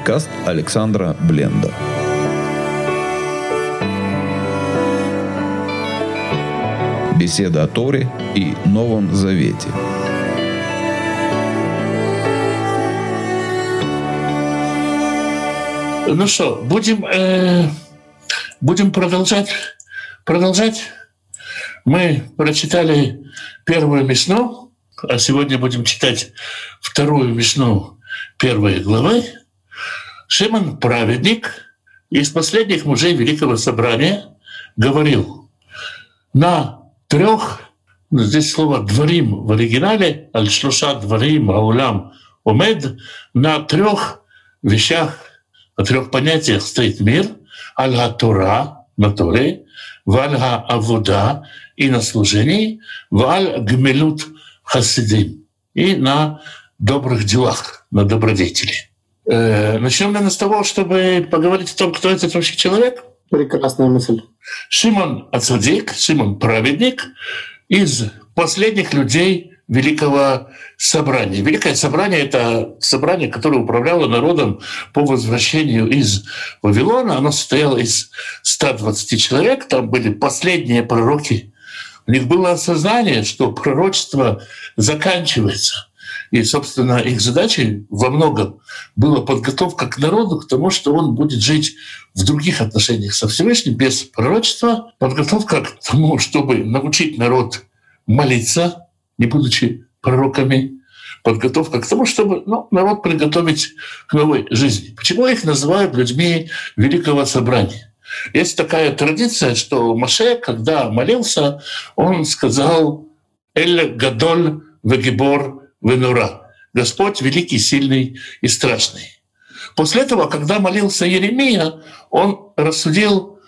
Подкаст Александра Бленда. Беседа о Торе и Новом Завете. Ну что, будем, э, будем продолжать. Продолжать. Мы прочитали первую Мишну, а сегодня будем читать вторую Мишну первой главы. Шимон, праведник, из последних мужей Великого Собрания, говорил, на трех, ну, здесь слово «дворим» в оригинале, «аль-шлуша дворим аулям умед», на трех вещах, на трех понятиях стоит мир, аль-га-тура, на Торе, валь-га-авуда и на служении, валь-гмелют хасидим и на добрых делах, на добродетели. Э, начнем, наверное, с того, чтобы поговорить о том, кто этот вообще человек. Прекрасная мысль. Шимон Ацадик, Шимон Праведник, из последних людей Великого Собрания. Великое Собрание — это собрание, которое управляло народом по возвращению из Вавилона. Оно состояло из 120 человек. Там были последние пророки. У них было осознание, что пророчество заканчивается — и, собственно, их задачей во многом была подготовка к народу к тому, что он будет жить в других отношениях со Всевышним, без пророчества, подготовка к тому, чтобы научить народ молиться, не будучи пророками, подготовка к тому, чтобы ну, народ приготовить к новой жизни. Почему их называют людьми Великого Собрания? Есть такая традиция, что Маше, когда молился, он сказал «Эль Гадоль Вегибор Венура. Господь великий, сильный и страшный. После этого, когда молился Еремия, он рассудил,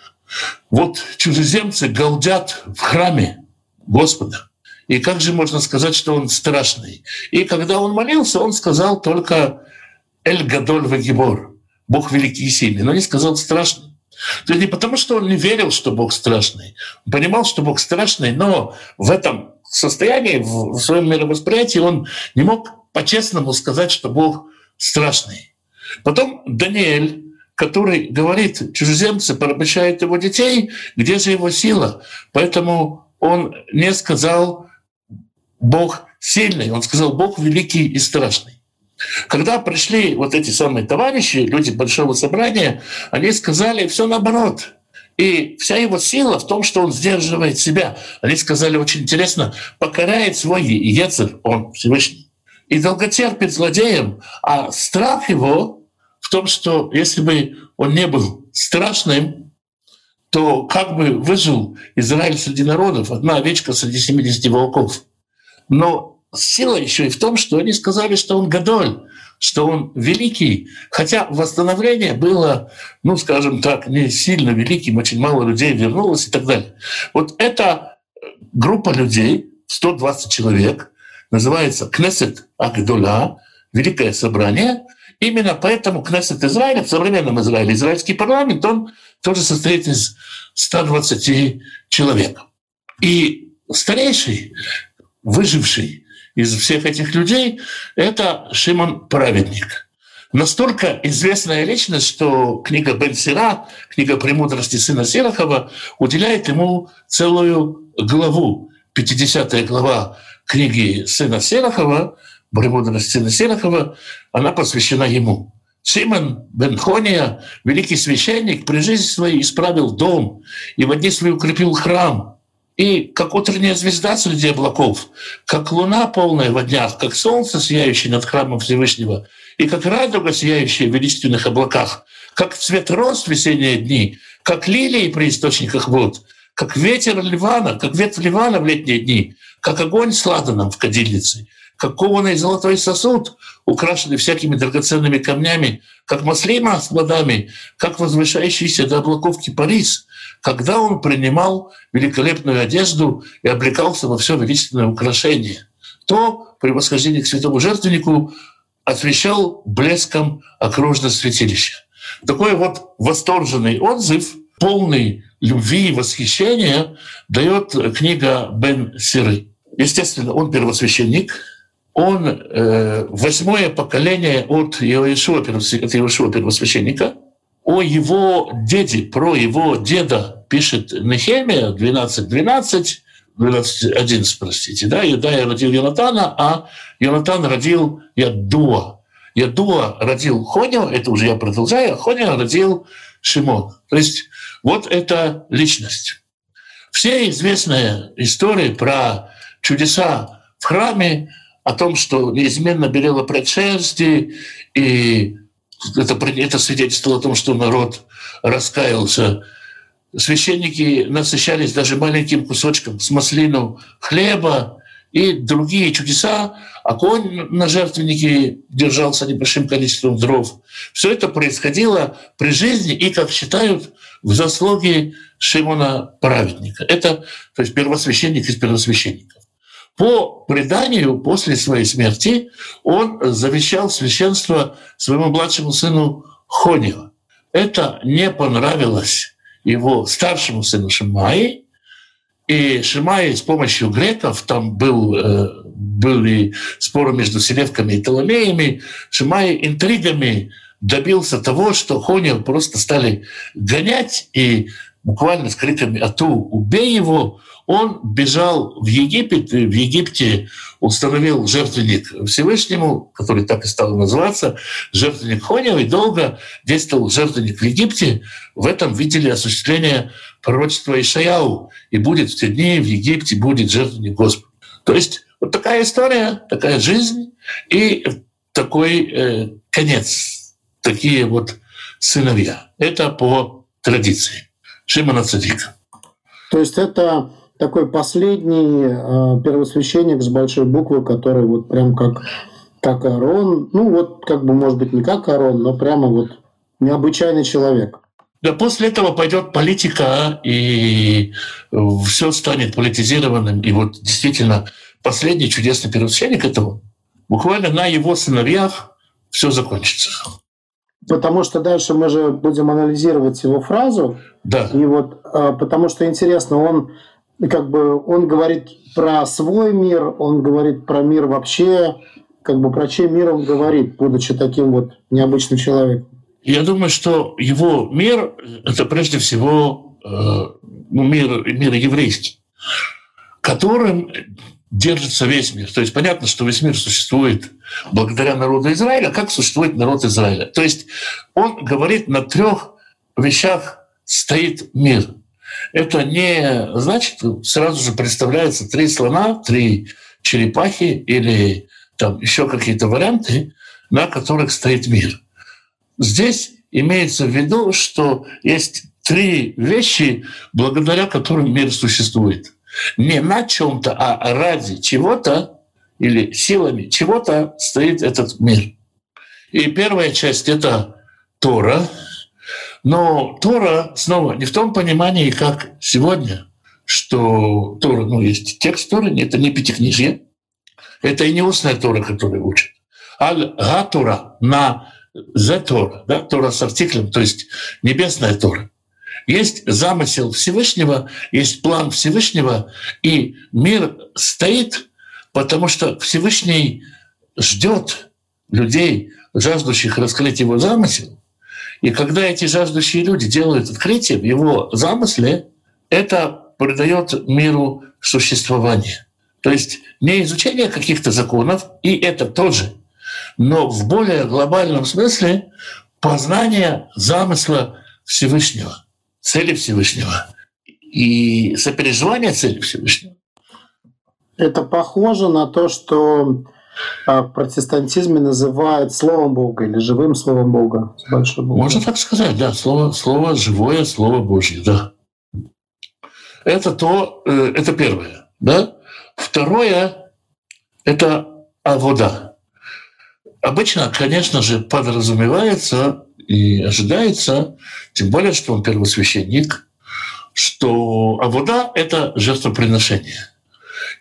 вот чужеземцы галдят в храме Господа. И как же можно сказать, что он страшный? И когда он молился, он сказал только «Эль Гадоль Вагибор», Бог великий и сильный, но не сказал «страшный». То есть не потому, что он не верил, что Бог страшный. Он понимал, что Бог страшный, но в этом состоянии, в своем мировосприятии он не мог по-честному сказать, что Бог страшный. Потом Даниэль, который говорит, чужеземцы порабощают его детей, где же его сила? Поэтому он не сказал «Бог сильный», он сказал «Бог великий и страшный». Когда пришли вот эти самые товарищи, люди большого собрания, они сказали все наоборот. И вся его сила в том, что он сдерживает себя. Они сказали очень интересно, покоряет свой Ецер, он Всевышний, и долготерпит злодеям. А страх его в том, что если бы он не был страшным, то как бы выжил Израиль среди народов, одна овечка среди 70 волков. Но сила еще и в том, что они сказали, что он Гадоль, что он великий, хотя восстановление было, ну, скажем так, не сильно великим, очень мало людей вернулось и так далее. Вот эта группа людей, 120 человек, называется Кнесет Агдула, Великое Собрание. Именно поэтому Кнесет Израиля, в современном Израиле, израильский парламент, он тоже состоит из 120 человек. И старейший, выживший из всех этих людей — это Шимон Праведник. Настолько известная личность, что книга Бен Сира, книга «Премудрости сына Сирахова» уделяет ему целую главу. 50 глава книги сына Сирахова, «Премудрости сына Сирахова», она посвящена ему. Симон бен Хония, великий священник, при жизни своей исправил дом и в свои укрепил храм – и как утренняя звезда среди облаков, как луна полная в днях, как солнце, сияющее над храмом Всевышнего, и как радуга, сияющая в величественных облаках, как цвет роз в весенние дни, как лилии при источниках вод, как ветер Ливана, как ветвь Ливана в летние дни, как огонь с в кадильнице, как кованый золотой сосуд, украшенный всякими драгоценными камнями, как маслина с плодами, как возвышающийся до облаков кипарис, когда он принимал великолепную одежду и облекался во все величественное украшение, то при восхождении к святому жертвеннику освещал блеском окружность святилища. Такой вот восторженный отзыв, полный любви и восхищения, дает книга Бен Сиры. Естественно, он первосвященник, он э, восьмое поколение от Иешуа, от Иешуа первосвященника. О его деде, про его деда пишет Нехемия 12.12, 12, 12.11, простите. Да? Юдая родил Йонатана, а Йонатан родил Ядуа. Ядуа родил Хоня, это уже я продолжаю, а родил Шимон. То есть вот эта личность. Все известные истории про чудеса в храме, о том, что неизменно берело предшерсти, и это, это свидетельствовало о том, что народ раскаялся. Священники насыщались даже маленьким кусочком с маслину хлеба и другие чудеса, а конь на жертвеннике держался небольшим количеством дров. Все это происходило при жизни и, как считают, в заслуге Шимона Праведника. Это то есть первосвященник из первосвященников. По преданию, после своей смерти он завещал священство своему младшему сыну Хонию. Это не понравилось его старшему сыну Шимаи, и Шимай с помощью греков, там был, э, были споры между селевками и толомеями, Шимай интригами добился того, что Хонию просто стали гонять и буквально с криками «Ату, убей его!» Он бежал в Египет, и в Египте установил жертвенник Всевышнему, который так и стал называться, жертвенник Хонева, и долго действовал жертвенник в Египте. В этом видели осуществление пророчества Ишаяу. И будет в те дни в Египте будет жертвенник Господа. То есть вот такая история, такая жизнь и такой э, конец, такие вот сыновья. Это по традиции. Шимона Цадика. То есть это такой последний э, первосвященник с большой буквы, который вот прям как, как Арон, ну вот как бы может быть не как Арон, но прямо вот необычайный человек. Да после этого пойдет политика, и все станет политизированным. И вот действительно последний чудесный первосвященник этого, буквально на его сыновьях все закончится. Потому что дальше мы же будем анализировать его фразу. Да. И вот э, потому что интересно, он как бы он говорит про свой мир, он говорит про мир вообще, как бы про чей мир он говорит, будучи таким вот необычным человеком. Я думаю, что его мир — это прежде всего э, ну, мир, мир еврейский, которым держится весь мир. То есть понятно, что весь мир существует благодаря народу Израиля, как существует народ Израиля. То есть он говорит, на трех вещах стоит мир — это не значит, сразу же представляется три слона, три черепахи или там еще какие-то варианты, на которых стоит мир. Здесь имеется в виду, что есть три вещи, благодаря которым мир существует. Не на чем-то, а ради чего-то или силами чего-то стоит этот мир. И первая часть — это Тора — но Тора, снова, не в том понимании, как сегодня, что Тора, ну, есть текст Торы, это не пятикнижье, это и не устная Тора, которую учат. Аль-Га-Тора на Зе-Тора, да, Тора с артиклем, то есть небесная Тора. Есть замысел Всевышнего, есть план Всевышнего, и мир стоит, потому что Всевышний ждет людей, жаждущих раскрыть его замысел, и когда эти жаждущие люди делают открытие в его замысле, это придает миру существование. То есть не изучение каких-то законов, и это тоже, но в более глобальном смысле познание замысла Всевышнего, цели Всевышнего и сопереживание цели Всевышнего. Это похоже на то, что в протестантизме называют словом Бога или живым словом Бога. Большой буквы. Можно так сказать, да. Слово, слово живое, слово Божье, да. Это то, э, это первое, да. Второе – это авода. Обычно, конечно же, подразумевается и ожидается, тем более, что он первосвященник, что авода – это жертвоприношение –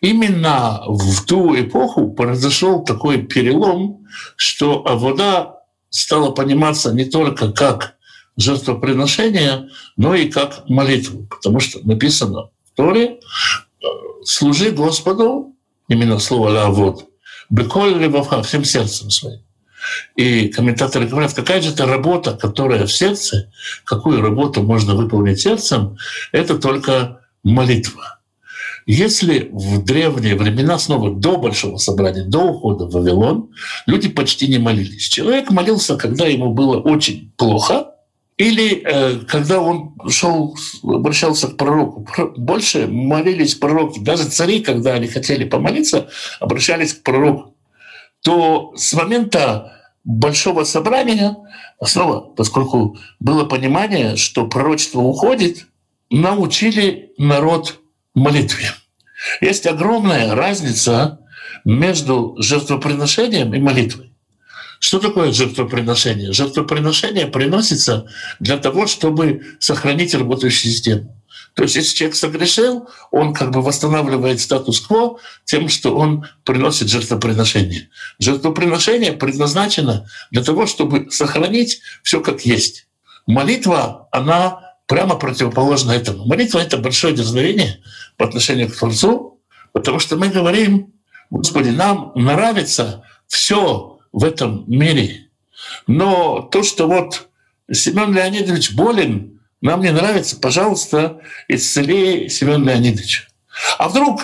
Именно в ту эпоху произошел такой перелом, что вода стала пониматься не только как жертвоприношение, но и как молитву. Потому что написано в Торе «Служи Господу», именно слово «лавод», Беколь левовха, всем сердцем своим. И комментаторы говорят, какая же это работа, которая в сердце, какую работу можно выполнить сердцем, это только молитва. Если в древние времена, снова до Большого собрания, до ухода в Вавилон, люди почти не молились. Человек молился, когда ему было очень плохо, или э, когда он шел, обращался к пророку. Больше молились пророки. Даже цари, когда они хотели помолиться, обращались к пророку. То с момента большого собрания, снова, поскольку было понимание, что пророчество уходит, научили народ молитве. Есть огромная разница между жертвоприношением и молитвой. Что такое жертвоприношение? Жертвоприношение приносится для того, чтобы сохранить работающую систему. То есть если человек согрешил, он как бы восстанавливает статус-кво тем, что он приносит жертвоприношение. Жертвоприношение предназначено для того, чтобы сохранить все как есть. Молитва, она прямо противоположно этому. Молитва — это большое дерзновение по отношению к Творцу, потому что мы говорим, Господи, нам нравится все в этом мире. Но то, что вот Семен Леонидович болен, нам не нравится, пожалуйста, исцели Семен Леонидович. А вдруг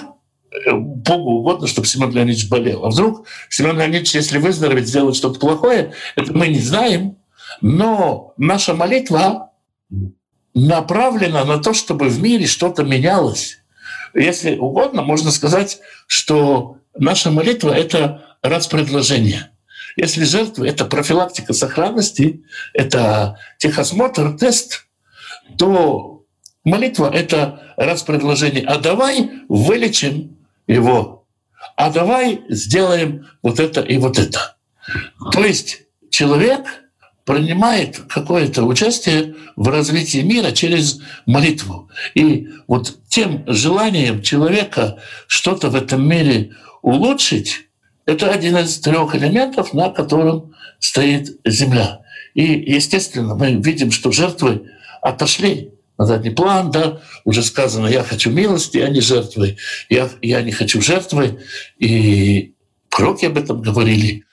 э, Богу угодно, чтобы Семен Леонидович болел. А вдруг Семен Леонидович, если выздороветь, сделает что-то плохое, это мы не знаем. Но наша молитва направлена на то, чтобы в мире что-то менялось. Если угодно, можно сказать, что наша молитва — это предложение. Если жертва — это профилактика сохранности, это техосмотр, тест, то молитва — это предложение. А давай вылечим его, а давай сделаем вот это и вот это. То есть человек — принимает какое-то участие в развитии мира через молитву. И вот тем желанием человека что-то в этом мире улучшить, это один из трех элементов, на котором стоит Земля. И, естественно, мы видим, что жертвы отошли на задний план, да, уже сказано, я хочу милости, а не жертвы, я, я не хочу жертвы, и пророки об этом говорили.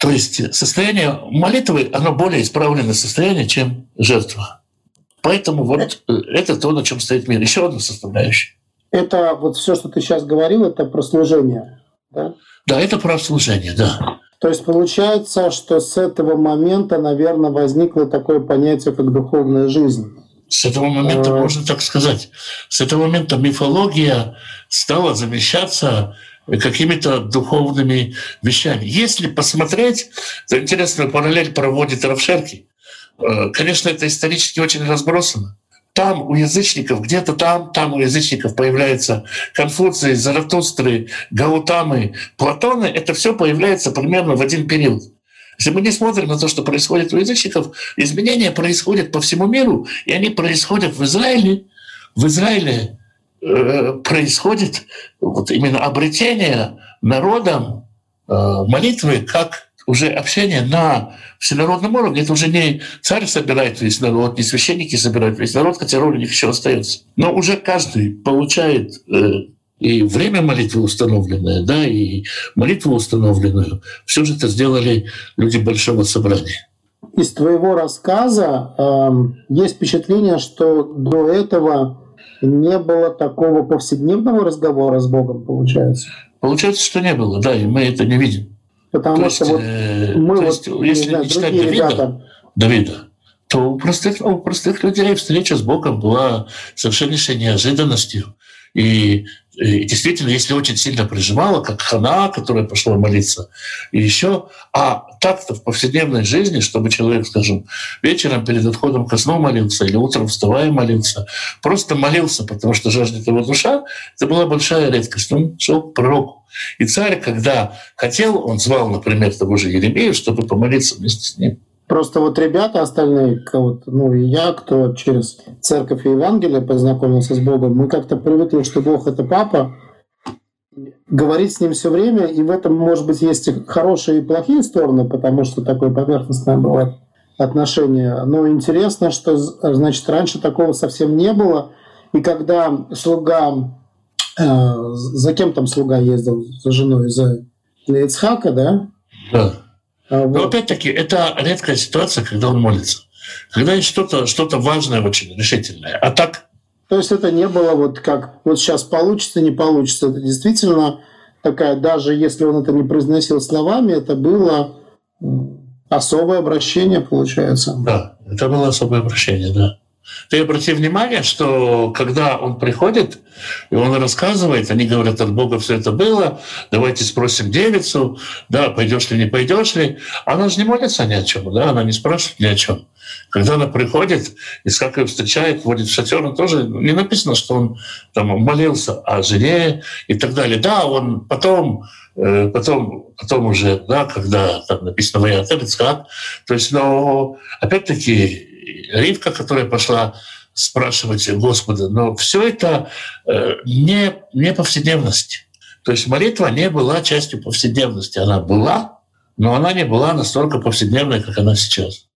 То есть состояние молитвы, оно более исправленное состояние, чем жертва. Поэтому вот э, это то, на чем стоит мир. Еще одна составляющая. Это вот все, что ты сейчас говорил, это про служение, да? Да, это про служение, да. То есть получается, что с этого момента, наверное, возникло такое понятие, как духовная жизнь. С этого момента, а... можно так сказать, с этого момента мифология стала замещаться какими-то духовными вещами. Если посмотреть, то интересную параллель проводит Равшерки. Э, конечно, это исторически очень разбросано. Там у язычников, где-то там, там у язычников появляются Конфуции, Заратустры, Гаутамы, Платоны. Это все появляется примерно в один период. Если мы не смотрим на то, что происходит у язычников, изменения происходят по всему миру, и они происходят в Израиле. В Израиле происходит вот именно обретение народом э, молитвы как уже общение на всенародном уровне. Это уже не царь собирает весь народ, не священники собирают весь народ, хотя роль у них еще остается. Но уже каждый получает э, и время молитвы установленное, да, и молитву установленную. Все же это сделали люди большого собрания. Из твоего рассказа э, есть впечатление, что до этого не было такого повседневного разговора с Богом, получается? Получается, что не было, да, и мы это не видим. Потому то что есть, вот э, мы вот, есть, если знаю, читать Давида, ребята... Давида, то у простых, у простых людей встреча с Богом была совершеннейшей неожиданностью. И и действительно, если очень сильно прижимала, как хана, которая пошла молиться, и еще, а так-то в повседневной жизни, чтобы человек, скажем, вечером перед отходом ко сну молился или утром вставая молился, просто молился, потому что жаждет его душа, это была большая редкость. Он шел к пророку. И царь, когда хотел, он звал, например, того же Еремея, чтобы помолиться вместе с ним. Просто вот ребята остальные, ну и я, кто через церковь и Евангелие познакомился с Богом, мы как-то привыкли, что Бог — это папа, говорить с ним все время, и в этом, может быть, есть и хорошие и плохие стороны, потому что такое поверхностное бывает отношение. Но интересно, что, значит, раньше такого совсем не было, и когда слуга, э, за кем там слуга ездил, за женой, за Ицхака, да? Да. А, вот. Но опять-таки, это редкая ситуация, когда он молится. Когда есть что-то что важное очень, решительное. А так... То есть это не было вот как вот сейчас получится, не получится. Это действительно такая, даже если он это не произносил словами, это было особое обращение, получается. Да, это было особое обращение, да. Ты обрати внимание, что когда он приходит, и он рассказывает, они говорят, от Бога все это было, давайте спросим девицу, да, пойдешь ли, не пойдешь ли. Она же не молится ни о чем, да, она не спрашивает ни о чем. Когда она приходит, Искак ее встречает, вводит в шатер, он тоже не написано, что он там молился о жене и так далее. Да, он потом, э, потом, потом уже, да, когда там написано «Ваят Ицхак», то есть, но опять-таки Ривка, которая пошла спрашивать Господа, но все это э, не, не повседневность. То есть молитва не была частью повседневности. Она была, но она не была настолько повседневной, как она сейчас.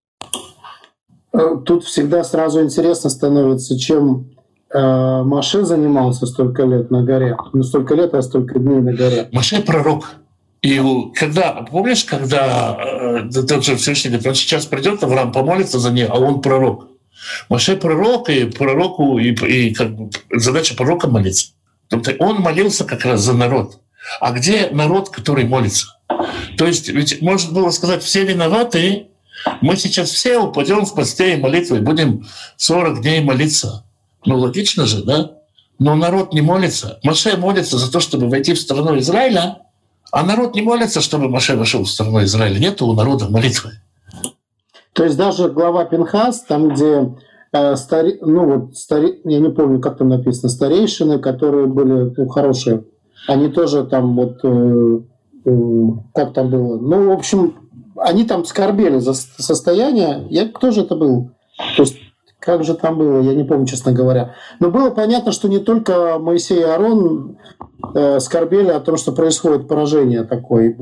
Э, тут всегда сразу интересно становится, чем э, Маше занимался столько лет на горе. Ну, столько лет, а столько дней на горе. Маше пророк. И когда, помнишь, когда тот же Всевышний говорит, он сейчас придет, Авраам помолится за нее, а он пророк. Маше пророк, и пророку, и, и как бы, задача пророка молиться. Он молился как раз за народ. А где народ, который молится? То есть, ведь можно было сказать, все виноваты, мы сейчас все упадем в посте и молитвы, будем 40 дней молиться. Ну, логично же, да? Но народ не молится. Маше молится за то, чтобы войти в страну Израиля, а народ не молится, чтобы Маше вошел в страну Израиля. Нет у народа молитвы. То есть даже глава Пинхас, там, где э, стари, ну вот стари, я не помню, как там написано, старейшины, которые были ну, хорошие, они тоже там вот э, э, как там было. Ну, в общем, они там скорбели за состояние. Я, кто же это был? То есть как же там было, я не помню, честно говоря. Но было понятно, что не только Моисей и Арон э, скорбели о том, что происходит поражение такое.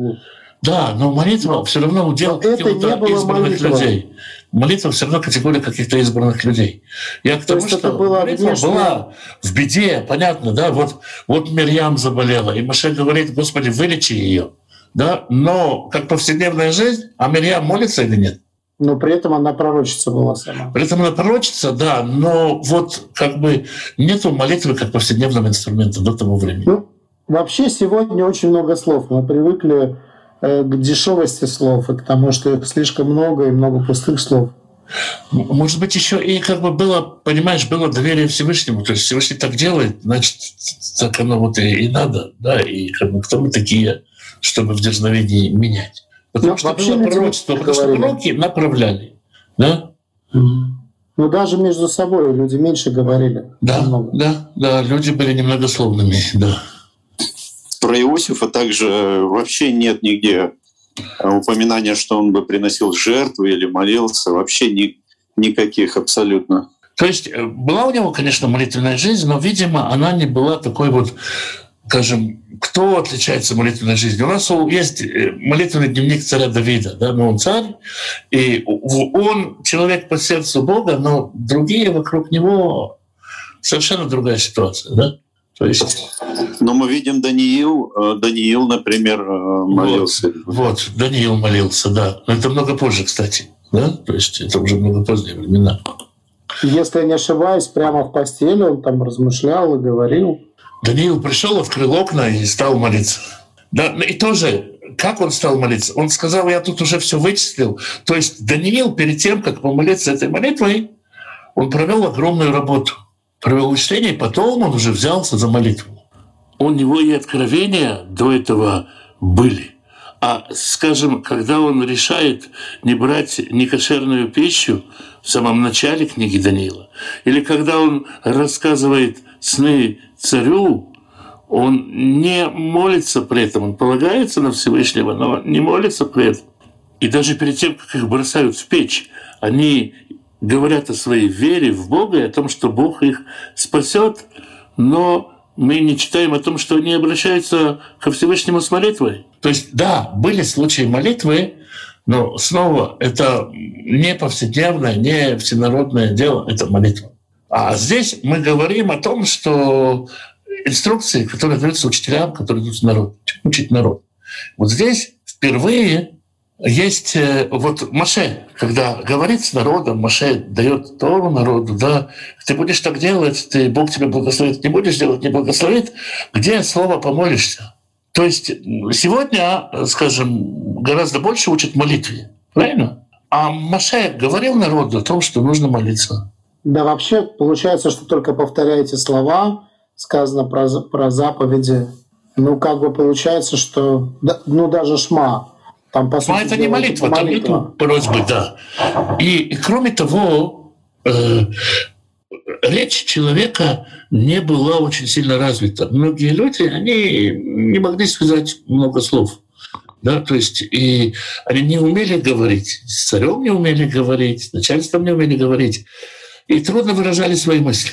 Да, но молитва все равно удел каких-то избранных молитва. людей. Молитва все равно категория каких-то избранных людей. Я к тому, что это была молитва внешняя... была в беде, понятно, да, вот, вот Мирьям заболела, и Маше говорит, Господи, вылечи ее. Да? Но как повседневная жизнь, а Мирьям молится или нет? Но при этом она пророчица была сама. При этом она пророчица, да, но вот как бы нету молитвы как повседневного инструмента до того времени. Ну, вообще сегодня очень много слов. Мы привыкли э, к дешевости слов и к тому, что их слишком много и много пустых слов. Может быть, еще и как бы было, понимаешь, было доверие Всевышнему. То есть Всевышний так делает, значит, так оно вот и, и надо, да, и как бы кто мы такие, чтобы в дерзновении менять. Потому ну, что было пророчество, потому что пророки направляли. Да? Ну, даже между собой люди меньше говорили. Да, немного. да, да, люди были немногословными, да. Про Иосифа также вообще нет нигде упоминания, что он бы приносил жертву или молился. Вообще ни, никаких абсолютно. То есть э, была у него, конечно, молитвенная жизнь, но, видимо, она не была такой вот скажем, кто отличается молитвенной жизнью? У нас есть э, молитвенный дневник царя Давида, да, но он царь, и он человек по сердцу Бога, но другие вокруг него совершенно другая ситуация, да? То есть... Но мы видим Даниил, э, Даниил, например, э, молился. Вот, вот Даниил молился, да. Но это много позже, кстати, да? То есть это уже много поздние времена. Если я не ошибаюсь, прямо в постели он там размышлял и говорил. Даниил пришел, открыл окна и стал молиться. Да, и тоже, как он стал молиться? Он сказал, я тут уже все вычислил. То есть Даниил перед тем, как помолиться этой молитвой, он провел огромную работу. Провел вычисление, и потом он уже взялся за молитву. У него и откровения до этого были. А, скажем, когда он решает не брать некошерную пищу в самом начале книги Даниила, или когда он рассказывает сны царю, он не молится при этом, он полагается на Всевышнего, но не молится при этом. И даже перед тем, как их бросают в печь, они говорят о своей вере в Бога и о том, что Бог их спасет, но мы не читаем о том, что они обращаются ко Всевышнему с молитвой. То есть, да, были случаи молитвы, но снова это не повседневное, не всенародное дело, это молитва. А здесь мы говорим о том, что инструкции, которые даются учителям, которые идут народ, учить народ. Вот здесь впервые есть э, вот Маше, когда говорит с народом, Маше дает Тору народу, да, ты будешь так делать, ты, Бог тебя благословит, не будешь делать, не благословит, где слово помолишься? То есть сегодня, скажем, гораздо больше учат молитве, правильно? А Маше говорил народу о том, что нужно молиться. Да, вообще получается, что только повторяете слова, сказано про, про заповеди. Ну, как бы получается, что, ну, даже шма, там, по сути, Но это не молитва, молитва. там нету просьбы, да. И, и кроме того, э, речь человека не была очень сильно развита. Многие люди, они не могли сказать много слов. Да, то есть и они не умели говорить, с царем не умели говорить, с начальством не умели говорить, и трудно выражали свои мысли.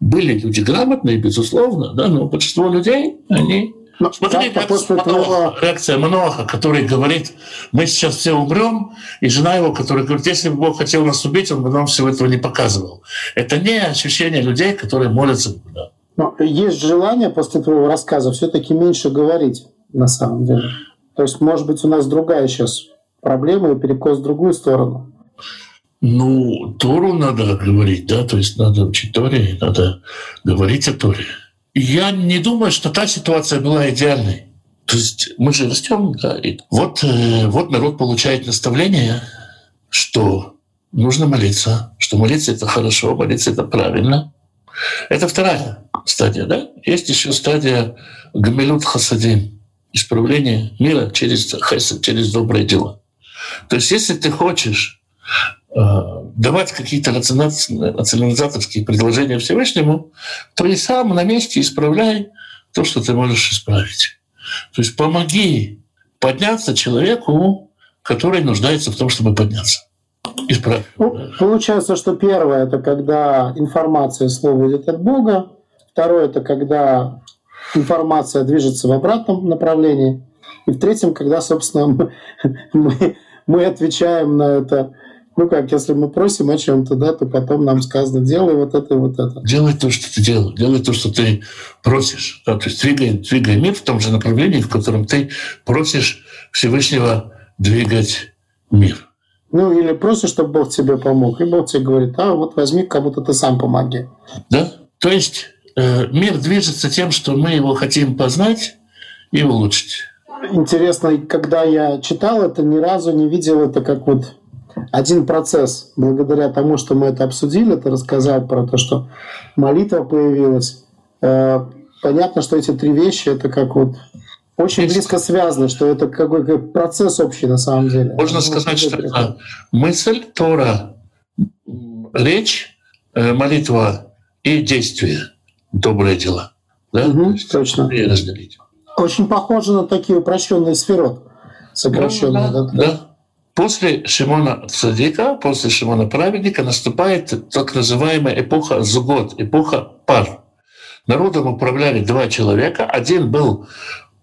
Были люди грамотные, безусловно, да, но большинство людей, они но Смотри, как после твоего... реакция Маноха, который говорит, мы сейчас все умрем, и жена его, которая говорит, если бы Бог хотел нас убить, он бы нам всего этого не показывал. Это не ощущение людей, которые молятся. Да. Но есть желание после твоего рассказа все-таки меньше говорить, на самом деле. То есть, может быть, у нас другая сейчас проблема и перекос в другую сторону. Ну, Тору надо говорить, да, то есть надо учить Торе, надо говорить о Торе. Я не думаю, что та ситуация была идеальной. То есть мы же растем, да. И вот, э, вот народ получает наставление, что нужно молиться, что молиться это хорошо, молиться это правильно. Это вторая стадия, да? Есть еще стадия гамилют хасадин, исправление мира через хесед, через добрые дела. То есть если ты хочешь давать какие-то национализаторские предложения Всевышнему, то и сам на месте исправляй то, что ты можешь исправить. То есть помоги подняться человеку, который нуждается в том, чтобы подняться. Ну, получается, что первое это когда информация слово идет от Бога, второе это когда информация движется в обратном направлении, и в третьем, когда, собственно, мы, мы, мы отвечаем на это ну как, если мы просим о чем-то, да, то потом нам сказано, делай вот это и вот это. Делай то, что ты делаешь, делай то, что ты просишь. Да, то есть двигай, двигай мир в том же направлении, в котором ты просишь Всевышнего двигать мир. Ну или просишь, чтобы Бог тебе помог, и Бог тебе говорит, а вот возьми, кому-то ты сам помоги. Да, то есть э, мир движется тем, что мы его хотим познать и улучшить. Интересно, когда я читал это, ни разу не видел это как вот один процесс, благодаря тому, что мы это обсудили, ты рассказал про то, что молитва появилась. Э, понятно, что эти три вещи это как вот очень близко связаны, что это какой-то процесс общий на самом деле. Можно сказать, что это мысль Тора, речь, э, молитва и действие, добрые дела. Да? Угу, точно. И разделить. Очень похоже на такие упрощенные сферот, сокращенные. Ну, да, да. да. После Шимона Цадика, после Шимона Праведника наступает так называемая эпоха Зугод, эпоха пар. Народом управляли два человека. Один был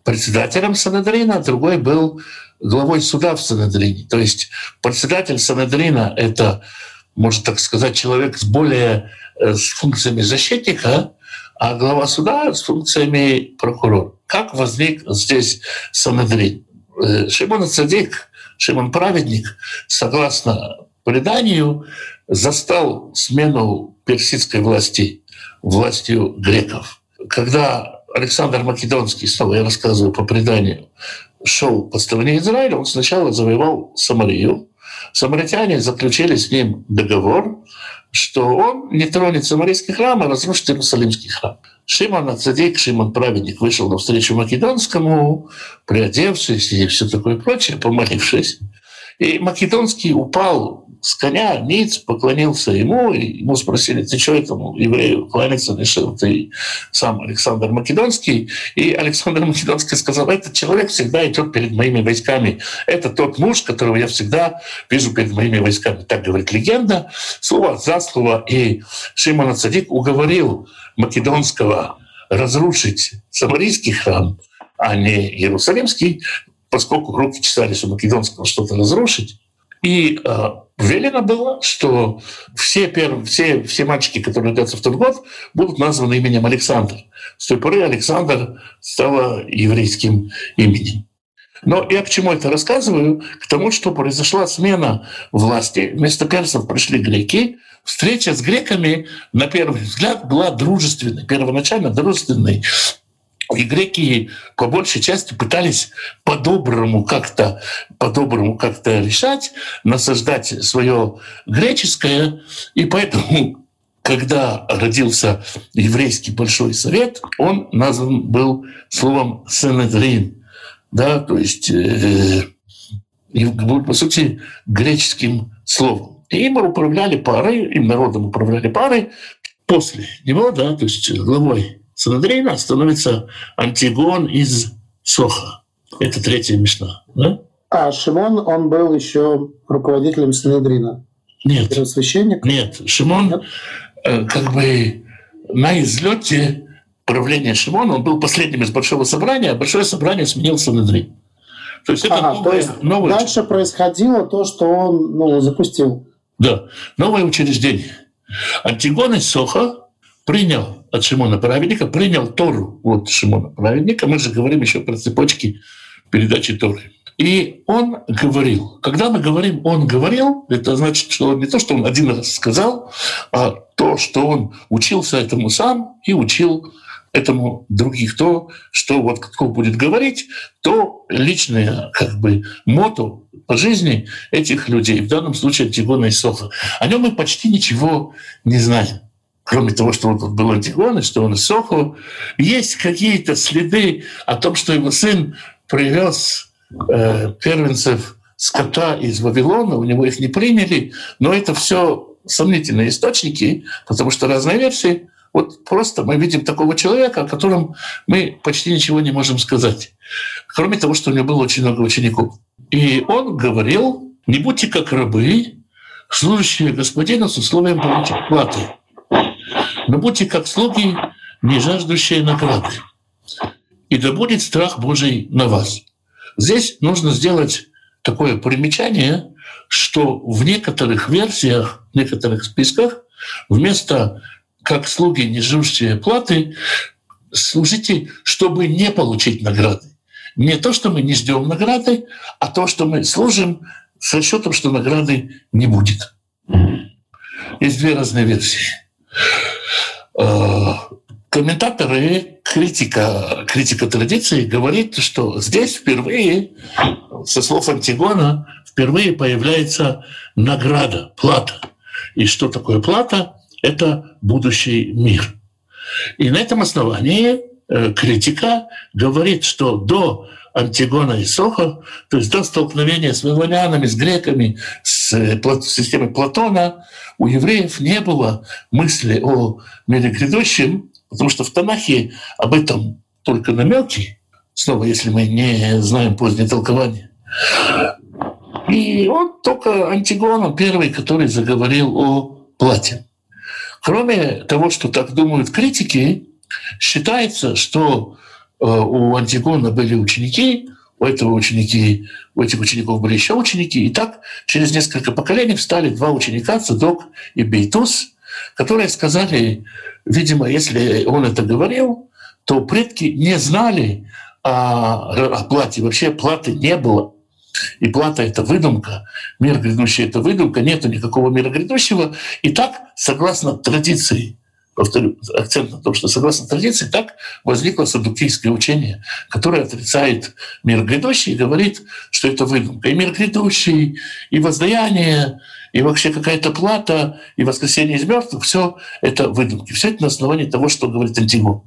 председателем Санедрина, а другой был главой суда в Санедрине. То есть председатель Санедрина — это, можно так сказать, человек с более э, с функциями защитника, а глава суда с функциями прокурора. Как возник здесь Санедрин? Э, Шимон Цадик — Шимон Праведник, согласно преданию, застал смену персидской власти властью греков. Когда Александр Македонский, снова я рассказываю по преданию, шел по стороне Израиля, он сначала завоевал Самарию. Самаритяне заключили с ним договор, что он не тронет самарийский храм, а разрушит Иерусалимский храм. Шимон Цадик, Шимон Праведник вышел навстречу Македонскому, приодевшись и все такое прочее, помолившись. И Македонский упал с коня, ниц, поклонился ему, и ему спросили, ты что этому еврею кланяться решил? Ты сам Александр Македонский. И Александр Македонский сказал, этот человек всегда идет перед моими войсками. Это тот муж, которого я всегда вижу перед моими войсками. Так говорит легенда. Слово за слово. И Шимон Цадик уговорил Македонского разрушить Самарийский храм, а не Иерусалимский, поскольку руки чесались у Македонского что-то разрушить. И э, велено было, что все, перв... все, все мальчики, которые родятся в тот год, будут названы именем Александр. С той поры Александр стало еврейским именем. Но я к чему это рассказываю? К тому, что произошла смена власти. Вместо персов пришли греки. Встреча с греками, на первый взгляд, была дружественной, первоначально дружественной. И греки по большей части пытались по-доброму как-то по-доброму как-то решать, насаждать свое греческое. И поэтому, когда родился еврейский большой совет, он назван был словом «сенедрин», да, то есть, э, по сути, греческим словом. И им управляли пары, им народом управляли пары. После него, да, то есть главой Санадрина становится Антигон из Соха. Это третья мечта. Да? А Шимон, он был еще руководителем Санедрина? Нет. Первосвященник? Нет. Шимон Нет? Э, как бы на излете правления Шимона, он был последним из Большого собрания, а Большое собрание сменил Санедрин. То есть это ага, новое, то есть новое... дальше происходило то, что он ну, запустил. Да, новое учреждение. Антигон из Соха принял от Шимона Праведника, принял Тору от Шимона Праведника. Мы же говорим еще про цепочки передачи Торы. И он говорил. Когда мы говорим «он говорил», это значит, что не то, что он один раз сказал, а то, что он учился этому сам и учил этому других. То, что вот кто будет говорить, то личное как бы мото по жизни этих людей, в данном случае Антигона и Соха. О нем мы почти ничего не знаем кроме того, что он тут был Антигон, и что он из Сохо, есть какие-то следы о том, что его сын привез э, первенцев скота из Вавилона, у него их не приняли, но это все сомнительные источники, потому что разные версии. Вот просто мы видим такого человека, о котором мы почти ничего не можем сказать. Кроме того, что у него было очень много учеников. И он говорил, не будьте как рабы, служащие господина с условием получить платы но будьте как слуги, не жаждущие награды. И да будет страх Божий на вас. Здесь нужно сделать такое примечание, что в некоторых версиях, в некоторых списках вместо как слуги, не ждущие платы, служите, чтобы не получить награды. Не то, что мы не ждем награды, а то, что мы служим с расчетом, что награды не будет. Есть две разные версии. Э, комментаторы, критика, критика традиции говорит, что здесь впервые, со слов Антигона, впервые появляется награда, плата. И что такое плата? Это будущий мир. И на этом основании э, критика говорит, что до Антигона и Соха, то есть до столкновения с вавилонянами, с греками, с э, системой Платона, у евреев не было мысли о мире грядущем, потому что в Танахе об этом только намеки, снова, если мы не знаем позднее толкование. И он только Антигона первый, который заговорил о плате. Кроме того, что так думают критики, считается, что у Антигона были ученики, у этого ученики, у этих учеников были еще ученики, и так через несколько поколений встали два ученика, Цедок и Бейтус, которые сказали, видимо, если он это говорил, то предки не знали о, о плате. Вообще платы не было. И плата — это выдумка, мир грядущий — это выдумка, нету никакого мира грядущего. И так, согласно традиции повторю, акцент на том, что согласно традиции так возникло садукийское учение, которое отрицает мир грядущий и говорит, что это выдумка. И мир грядущий, и воздаяние, и вообще какая-то плата, и воскресение из мертвых — все это выдумки. Все это на основании того, что говорит Антигон.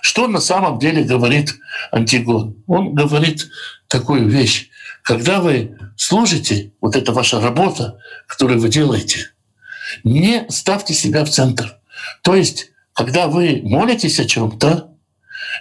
Что на самом деле говорит Антигон? Он говорит такую вещь. Когда вы служите, вот это ваша работа, которую вы делаете, не ставьте себя в центр. То есть, когда вы молитесь о чем-то,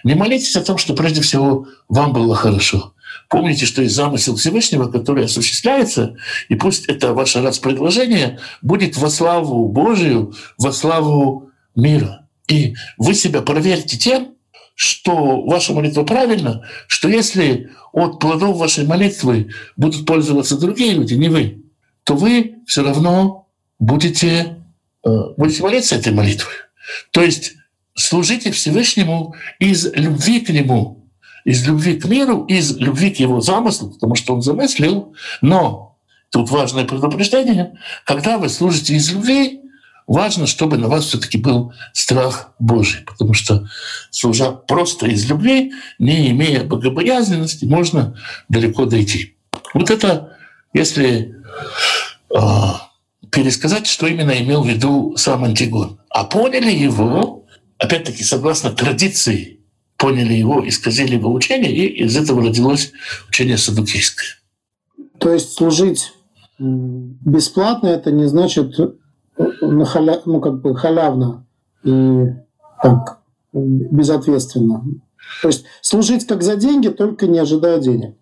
не молитесь о том, что прежде всего вам было хорошо. Помните, что есть замысел Всевышнего, который осуществляется, и пусть это ваше раз предложение будет во славу Божию, во славу мира. И вы себя проверьте тем, что ваша молитва правильна, что если от плодов вашей молитвы будут пользоваться другие люди, не вы, то вы все равно будете будете молиться этой молитвой. То есть служите Всевышнему из любви к Нему. из любви к миру, из любви к его замыслу, потому что он замыслил, но тут важное предупреждение, когда вы служите из любви, важно, чтобы на вас все-таки был страх Божий, потому что служа просто из любви, не имея богобоязненности, можно далеко дойти. Вот это, если э, пересказать, что именно имел в виду сам Антигон. А поняли его, опять-таки, согласно традиции, поняли его, исказили его учение, и из этого родилось учение садукейское. То есть служить бесплатно это не значит на халя, ну, как бы халявно и так, безответственно. То есть служить как за деньги, только не ожидая денег.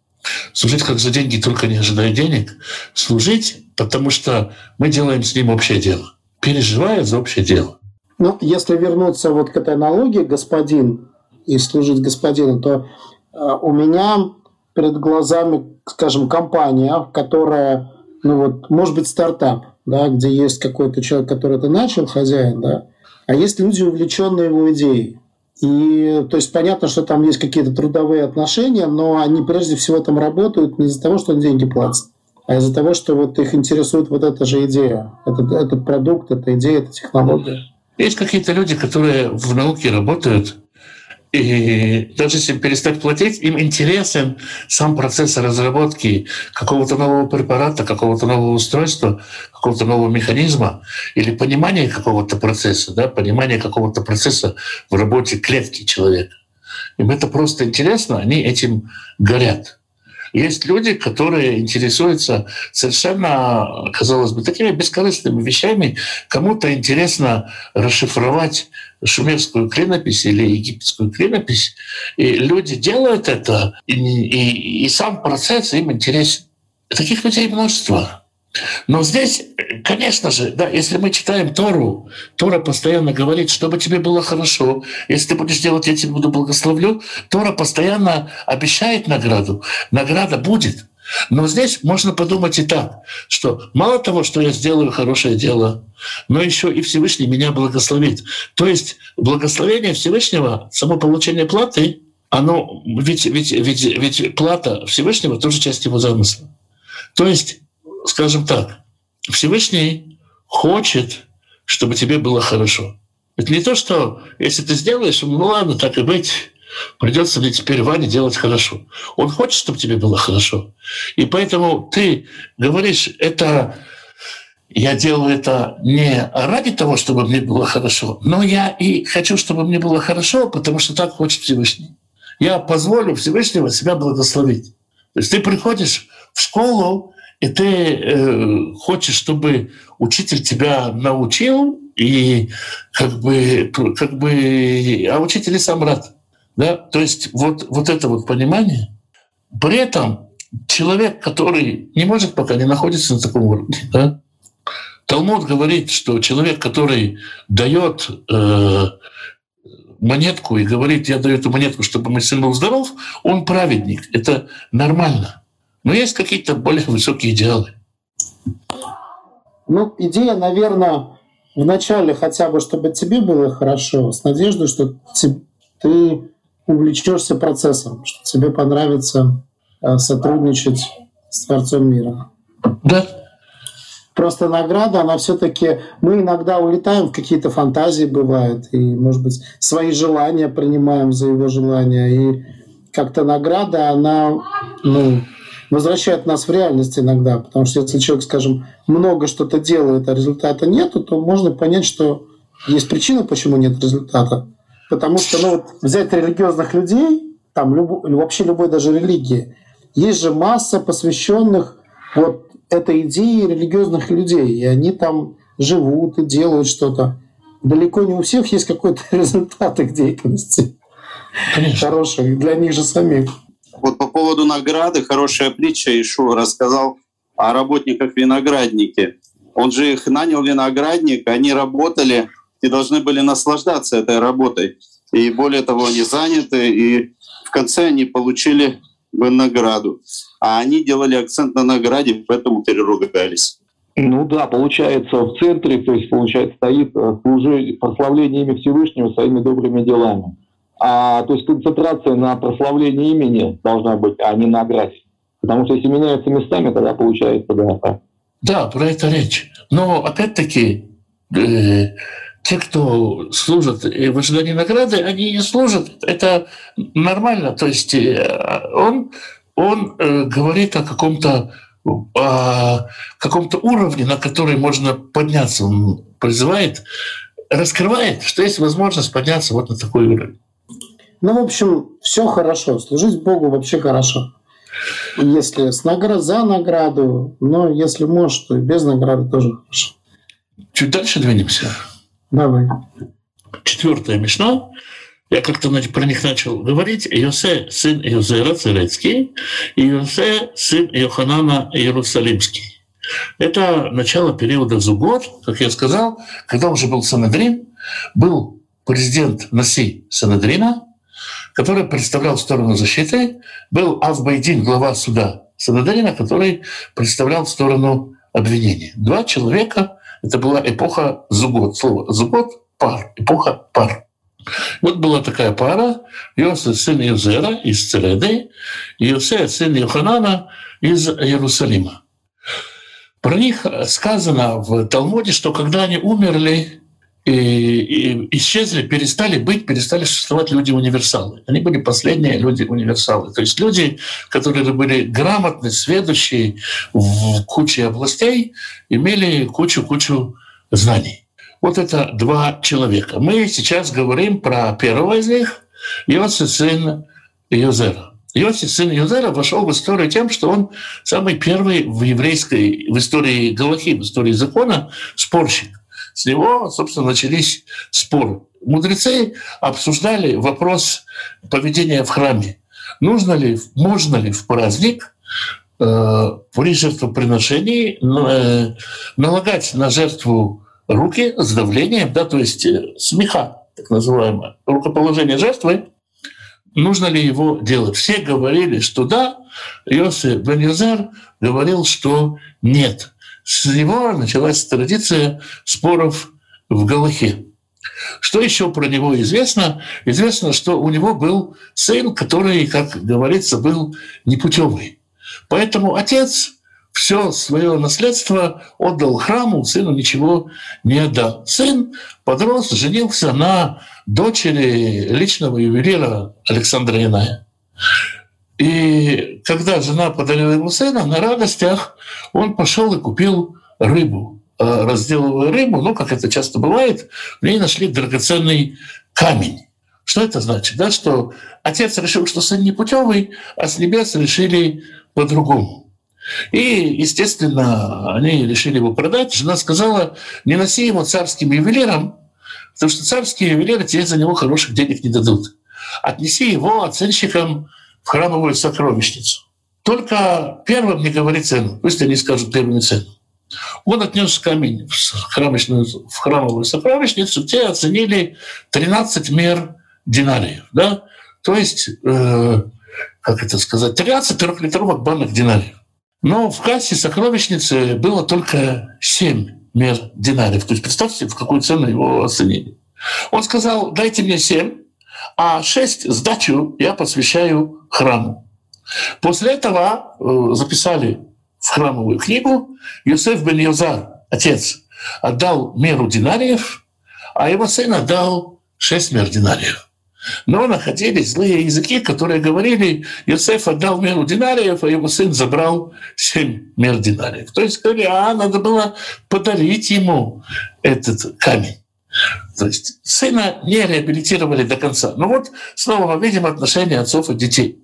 Служить как за деньги, только не ожидая денег. Служить, потому что мы делаем с ним общее дело. Переживая за общее дело. Ну, если вернуться вот к этой аналогии господин и служить господину, то э, у меня перед глазами, скажем, компания, которая, ну вот, может быть, стартап, да, где есть какой-то человек, который это начал, хозяин, да, а есть люди, увлеченные его идеей. И то есть понятно, что там есть какие-то трудовые отношения, но они прежде всего там работают не из-за того, что они деньги платят, а из-за того, что вот их интересует вот эта же идея, этот, этот продукт, эта идея, эта технология. Есть какие-то люди, которые в науке работают, и даже если перестать платить, им интересен сам процесс разработки какого-то нового препарата, какого-то нового устройства, какого-то нового механизма или понимание какого-то процесса, да, понимание какого-то процесса в работе клетки человека. Им это просто интересно, они этим горят. Есть люди, которые интересуются совершенно, казалось бы, такими бескорыстными вещами. Кому-то интересно расшифровать шумерскую клинопись или египетскую клинопись. И люди делают это, и, и, и сам процесс им интересен. Таких людей множество. Но здесь, конечно же, да, если мы читаем Тору, Тора постоянно говорит, чтобы тебе было хорошо, если ты будешь делать, я тебе буду благословлю. Тора постоянно обещает награду. Награда будет. Но здесь можно подумать и так, что мало того, что я сделаю хорошее дело, но еще и Всевышний меня благословит. То есть благословение Всевышнего, само получение платы, оно, ведь, ведь, ведь, ведь плата Всевышнего тоже часть его замысла. То есть скажем так, Всевышний хочет, чтобы тебе было хорошо. Это не то, что если ты сделаешь, ну ладно, так и быть, придется мне теперь Ване делать хорошо. Он хочет, чтобы тебе было хорошо. И поэтому ты говоришь, это я делаю это не ради того, чтобы мне было хорошо, но я и хочу, чтобы мне было хорошо, потому что так хочет Всевышний. Я позволю Всевышнего себя благословить. То есть ты приходишь в школу, и ты э, хочешь, чтобы учитель тебя научил, и как бы, как бы, а учитель и сам рад. Да? То есть вот, вот это вот понимание. При этом человек, который не может пока не находится на таком уровне, да? Талмуд говорит, что человек, который дает э, монетку и говорит, я даю эту монетку, чтобы мой сын был здоров, он праведник. Это нормально. Но есть какие-то более высокие идеалы. Ну, идея, наверное, вначале хотя бы, чтобы тебе было хорошо, с надеждой, что ты увлечешься процессом, что тебе понравится э, сотрудничать с Творцом мира. Да. Просто награда, она все-таки... Мы иногда улетаем в какие-то фантазии, бывает, и, может быть, свои желания принимаем за его желания. И как-то награда, она ну, возвращает нас в реальность иногда, потому что если человек, скажем, много что-то делает, а результата нету, то можно понять, что есть причина, почему нет результата. Потому что, ну вот взять религиозных людей, там люб, вообще любой даже религии, есть же масса посвященных вот этой идее религиозных людей, и они там живут и делают что-то. Далеко не у всех есть какой-то результат их деятельности. Конечно. Хороший для них же самих. Вот по поводу награды хорошая притча Ишу рассказал о работниках виноградники. Он же их нанял виноградник, они работали и должны были наслаждаться этой работой. И более того, они заняты, и в конце они получили бы награду. А они делали акцент на награде, поэтому переругались. Ну да, получается в центре, то есть получается стоит э, служение, прославление имя Всевышнего своими добрыми делами. А, то есть концентрация на прославлении имени должна быть, а не на награде. Потому что если меняются местами, тогда получается, да. Да, про это речь. Но опять-таки, э, те, кто служат в ожидании награды, они не служат. Это нормально. То есть э, он, он э, говорит о каком-то о каком-то уровне, на который можно подняться. Он призывает, раскрывает, что есть возможность подняться вот на такой уровень. Ну, в общем, все хорошо. Служить Богу вообще хорошо. Если с наград за награду, но если можешь, то и без награды тоже хорошо. Чуть дальше двинемся. Давай. Четвертая мишна. Я как-то про них начал говорить. Иосе, сын Иозера Церецкий, и Иосе, сын Иоханана Иерусалимский. Это начало периода Зугот, как я сказал, когда уже был Санадрин, был президент Наси Санадрина, который представлял сторону защиты, был Авбайдин, глава суда Санадрина, который представлял сторону обвинения. Два человека, это была эпоха Зугот. Слово Зугот — пар, эпоха пар. Вот была такая пара, Иосиф сын Юзера из Цереды, и Иосиф сын Йоханана из Иерусалима. Про них сказано в Талмуде, что когда они умерли, и, и исчезли, перестали быть, перестали существовать люди-универсалы. Они были последние люди-универсалы. То есть люди, которые были грамотны, сведущие в куче областей, имели кучу-кучу знаний. Вот это два человека. Мы сейчас говорим про первого из них, Иосиф сын Юзера. Иосиф сын Юзера вошел в историю тем, что он самый первый в еврейской, в истории Галахи, в истории закона, спорщик. С него, собственно, начались споры. Мудрецы обсуждали вопрос поведения в храме. Нужно ли, можно ли в праздник э, при жертвоприношении э, налагать на жертву руки с давлением, да, то есть э, смеха, так называемое, рукоположение жертвы, нужно ли его делать. Все говорили, что да, Йосиф Бен говорил, что нет. С него началась традиция споров в Галахе. Что еще про него известно? Известно, что у него был сын, который, как говорится, был непутевый. Поэтому отец все свое наследство отдал храму, сыну ничего не отдал. Сын подрос, женился на дочери личного ювелира Александра Яная. И когда жена подарила ему сына, на радостях он пошел и купил рыбу. А, разделывая рыбу, ну, как это часто бывает, в ней нашли драгоценный камень. Что это значит? Да, что отец решил, что сын не путевый, а с небес решили по-другому. И, естественно, они решили его продать. Жена сказала, не носи его царским ювелиром, потому что царские ювелиры тебе за него хороших денег не дадут. Отнеси его оценщикам в храмовую сокровищницу. Только первым не говори цену, пусть они скажут первую цену. Он отнес камень в, храмочную, в храмовую сокровищницу, те оценили 13 мер динариев. Да? То есть, э, как это сказать, 13 трехлитровых банок динариев. Но в кассе сокровищницы было только 7 мер динариев. То есть представьте, в какую цену его оценили. Он сказал, дайте мне 7, а 6 сдачу я посвящаю храму. После этого э, записали в храмовую книгу Юсеф бен Йозар, отец, отдал меру динариев, а его сын отдал 6 мер динариев. Но находились злые языки, которые говорили, Йосеф отдал меру динариев, а его сын забрал 7 мер динариев. То есть говорили, а надо было подарить ему этот камень. То есть сына не реабилитировали до конца. Ну вот снова мы видим отношения отцов и детей.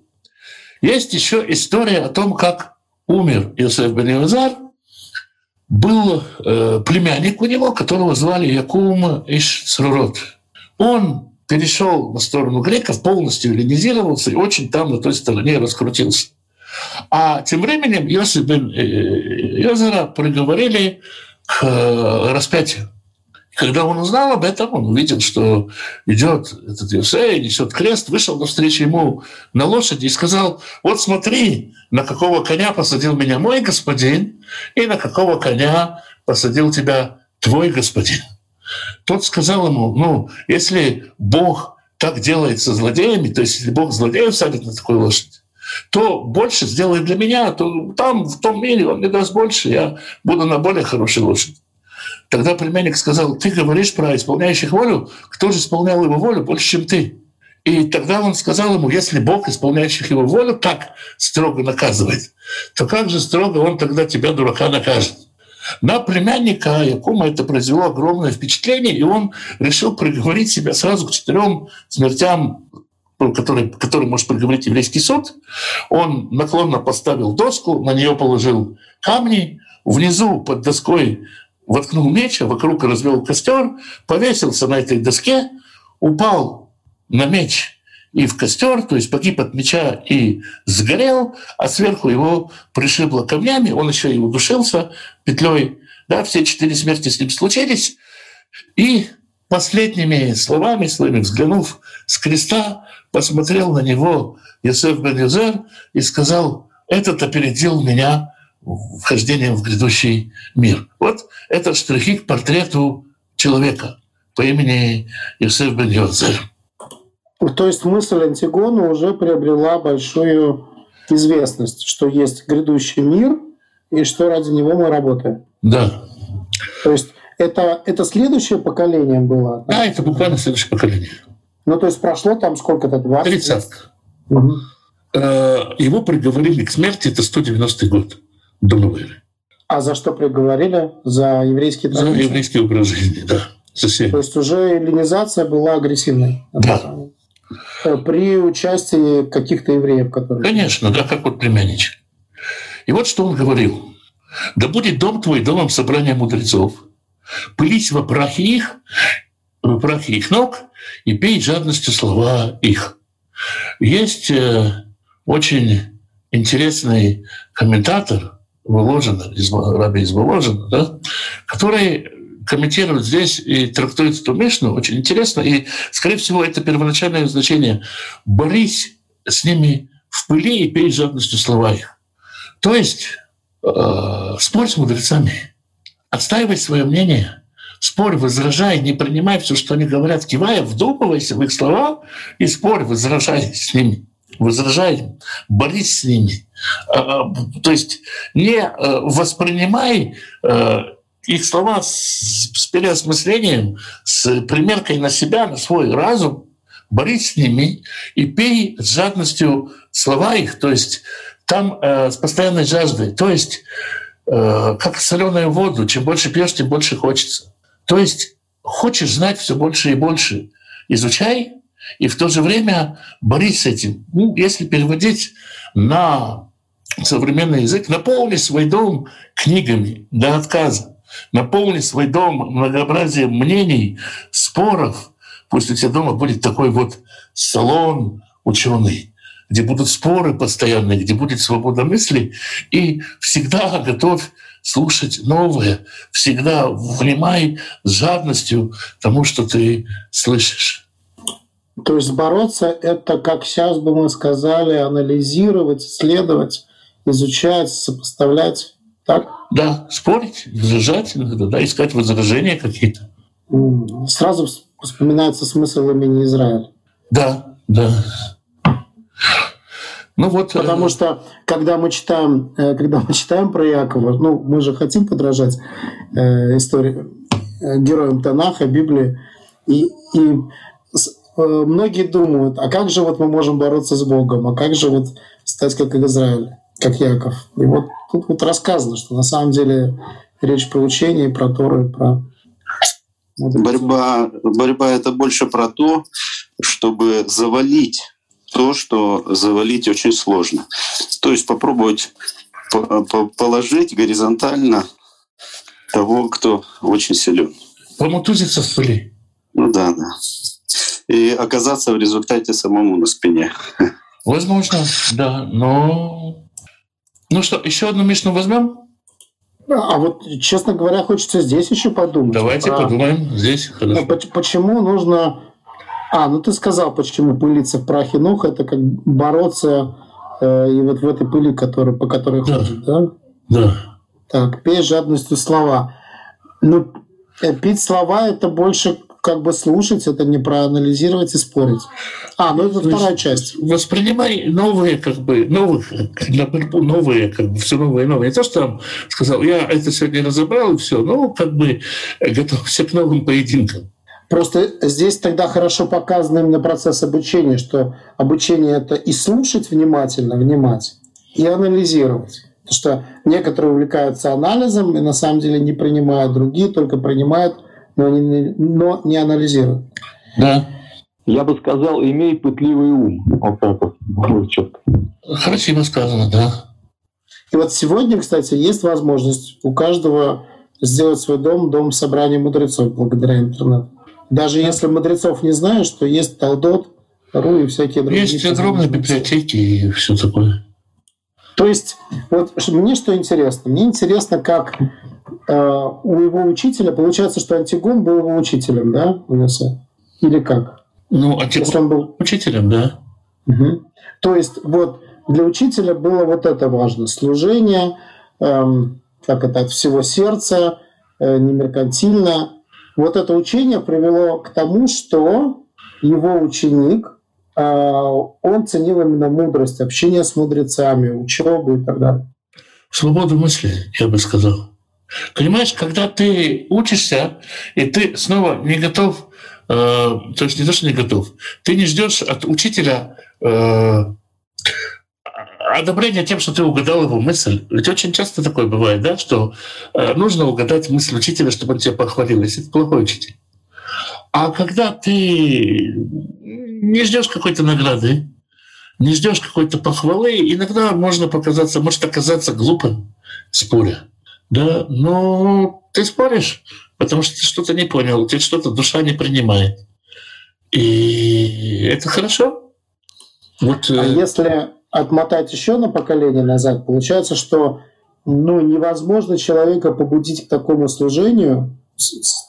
Есть еще история о том, как умер Иосиф бен Иозар. Был э, племянник у него, которого звали Якум Иш Црурот. Он перешел на сторону греков, полностью эллинизировался и очень там на той стороне раскрутился. А тем временем Иосиф бен э, Иозара приговорили к э, распятию. Когда он узнал об этом, он увидел, что идет этот Иосей, несет крест, вышел навстречу ему на лошади и сказал, вот смотри, на какого коня посадил меня мой господин, и на какого коня посадил тебя твой господин. Тот сказал ему, ну, если Бог так делает со злодеями, то есть если Бог злодеев садит на такую лошадь, то больше сделает для меня, то там, в том мире он мне даст больше, я буду на более хорошей лошади. Тогда племянник сказал, ты говоришь про исполняющих волю, кто же исполнял его волю больше, чем ты? И тогда он сказал ему, если Бог, исполняющих его волю, так строго наказывает, то как же строго он тогда тебя, дурака, накажет? На племянника Якума это произвело огромное впечатление, и он решил приговорить себя сразу к четырем смертям, которые, которые может приговорить еврейский суд. Он наклонно поставил доску, на нее положил камни, внизу под доской воткнул меч, а вокруг развел костер, повесился на этой доске, упал на меч и в костер, то есть погиб от меча и сгорел, а сверху его пришибло камнями, он еще и удушился петлей. Да, все четыре смерти с ним случились. И последними словами своими, взглянув с креста, посмотрел на него Йосеф бен Юзер и сказал, этот опередил меня вхождением в грядущий мир. Вот это штрихи к портрету человека по имени Йосеф бен Юзер. То есть мысль Антигона уже приобрела большую известность, что есть грядущий мир и что ради него мы работаем. Да. То есть это, это следующее поколение было? Да, это буквально следующее поколение. Ну, то есть прошло там сколько-то, 20 30. Угу. Его приговорили к смерти, это 190 год эры. А за что приговорили? За еврейские традиции? За еврейский образ жизни, да. За То есть уже эллинизация была агрессивной? Да. Э, при участии каких-то евреев, которые... Конечно, да, как вот племянничек. И вот что он говорил. «Да будет дом твой домом собрания мудрецов, пылись во прахе их, в прахе их ног, и пей жадностью слова их». Есть э, очень интересный комментатор, Воложина, из, раби из Воложина, да, который комментирует здесь и трактует эту Мишну очень интересно. И, скорее всего, это первоначальное значение. Борись с ними в пыли и пей жадностью слова их. То есть э, спорь с мудрецами, отстаивай свое мнение, спорь, возражай, не принимай все, что они говорят, кивая, вдумывайся в их слова и спорь, возражай с ними возражай, борись с ними. А, а, то есть не э, воспринимай э, их слова с, переосмыслением, с примеркой на себя, на свой разум, борись с ними и пей с жадностью слова их, то есть там э, с постоянной жаждой, то есть э, как соленую воду, чем больше пьешь, тем больше хочется. То есть хочешь знать все больше и больше, изучай и в то же время борись с этим. Ну, если переводить на современный язык, наполни свой дом книгами до отказа. Наполни свой дом многообразием мнений, споров. Пусть у тебя дома будет такой вот салон ученый, где будут споры постоянные, где будет свобода мысли, и всегда готовь слушать новое, всегда внимай с жадностью тому, что ты слышишь. То есть бороться — это, как сейчас бы мы сказали, анализировать, исследовать, изучать, сопоставлять. Так? Да, спорить, возражать иногда, да, искать возражения какие-то. Сразу вспоминается смысл имени Израиль. Да, да. Ну вот, Потому э... что когда мы читаем, э, когда мы читаем про Якова, ну мы же хотим подражать э, истории э, героям Танаха, Библии, и, и многие думают, а как же вот мы можем бороться с Богом, а как же вот стать как Израиль? как Яков. И вот тут вот рассказано, что на самом деле речь про учение, про Тору, про... Борьба, борьба — это больше про то, чтобы завалить то, что завалить очень сложно. То есть попробовать положить горизонтально того, кто очень силен. Помутузиться в пыли. Ну да, да. И оказаться в результате самому на спине. Возможно, да, но ну что, еще одну Мишну возьмем? А вот, честно говоря, хочется здесь еще подумать. Давайте а, подумаем здесь. Хорошо. Почему нужно... А, ну ты сказал, почему пылиться в прахе ног, это как бороться э, и вот в этой пыли, который, по которой да. ходит, да? Да. Так, пей жадностью слова. Ну, э, пить слова это больше как бы слушать, это не проанализировать и спорить. А, ну это То вторая часть. Воспринимай новые, как бы, новых, новые, как бы, все новые и новые. Не то, что там сказал, я это сегодня разобрал, и все, ну, как бы готовься к новым поединкам. Просто здесь тогда хорошо показан именно процесс обучения, что обучение это и слушать внимательно, внимать, и анализировать. Потому что некоторые увлекаются анализом и на самом деле не принимают, другие только принимают, но не, но не анализируют. Да. Я бы сказал, имей пытливый ум. Вот так вот, вот четко. Красиво сказано, да. И вот сегодня, кстати, есть возможность у каждого сделать свой дом, дом собрания мудрецов благодаря интернету. Даже если мудрецов не знаешь, то есть Талдот, Ру и всякие другие. Есть огромные библиотеки и все такое. То есть, вот мне что интересно? Мне интересно, как э, у его учителя, получается, что Антигон был его учителем, да, в Несе? Или как? Ну, а типа Если он был... учителем, да. Мгм. То есть, вот для учителя было вот это важно. Служение, эм, как это, от всего сердца, э, не меркантильно. Вот это учение привело к тому, что его ученик, он ценил именно мудрость, общение с мудрецами, учебу и так далее. Свободу мысли, я бы сказал. Понимаешь, когда ты учишься, и ты снова не готов, э, то есть не то, что не готов, ты не ждешь от учителя э, одобрения тем, что ты угадал его мысль. Ведь очень часто такое бывает, да, что э, нужно угадать мысль учителя, чтобы он тебя похвалил, если это плохой учитель. А когда ты не ждешь какой-то награды, не ждешь какой-то похвалы, иногда можно показаться, может оказаться глупым споря. Да, но ты споришь, потому что ты что-то не понял, тебе что-то душа не принимает. И это хорошо. Вот, А э, если отмотать еще на поколение назад, получается, что ну, невозможно человека побудить к такому служению,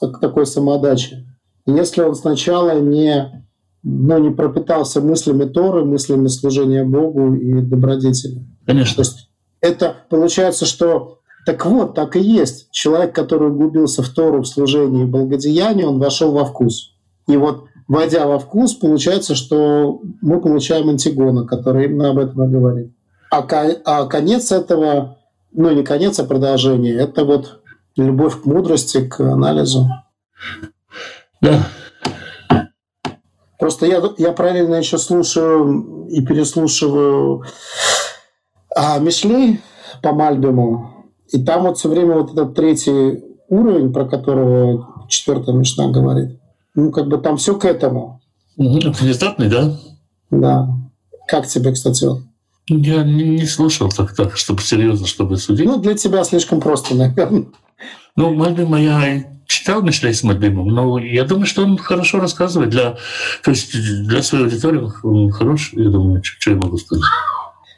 к такой самоотдаче, если он сначала не, ну, не пропитался мыслями Торы, мыслями служения Богу и добродетели. То конечно. есть это получается, что так вот, так и есть. Человек, который углубился в Тору, в служение и благодеяние, он вошел во вкус. И вот, войдя во вкус, получается, что мы получаем антигона, который именно об этом и говорит. А, ко- а конец этого, ну не конец, а продолжение, это вот любовь к мудрости, к анализу. Да. Просто я, я параллельно еще слушаю и переслушиваю а, Мишлей по Мальбиму. И там вот все время вот этот третий уровень, про которого четвертая Мишна говорит. Ну, как бы там все к этому. Мгм. Внезапный, да? Да. Как тебе, кстати? он? Я не, не слушал так, так, чтобы серьезно, чтобы судить. Ну, для тебя слишком просто, наверное. Ну, Мальбима я читал Мишлей с Мальбимом, но я думаю, что он хорошо рассказывает. Для, то есть для своей аудитории он хорош, я думаю, что, что я могу сказать.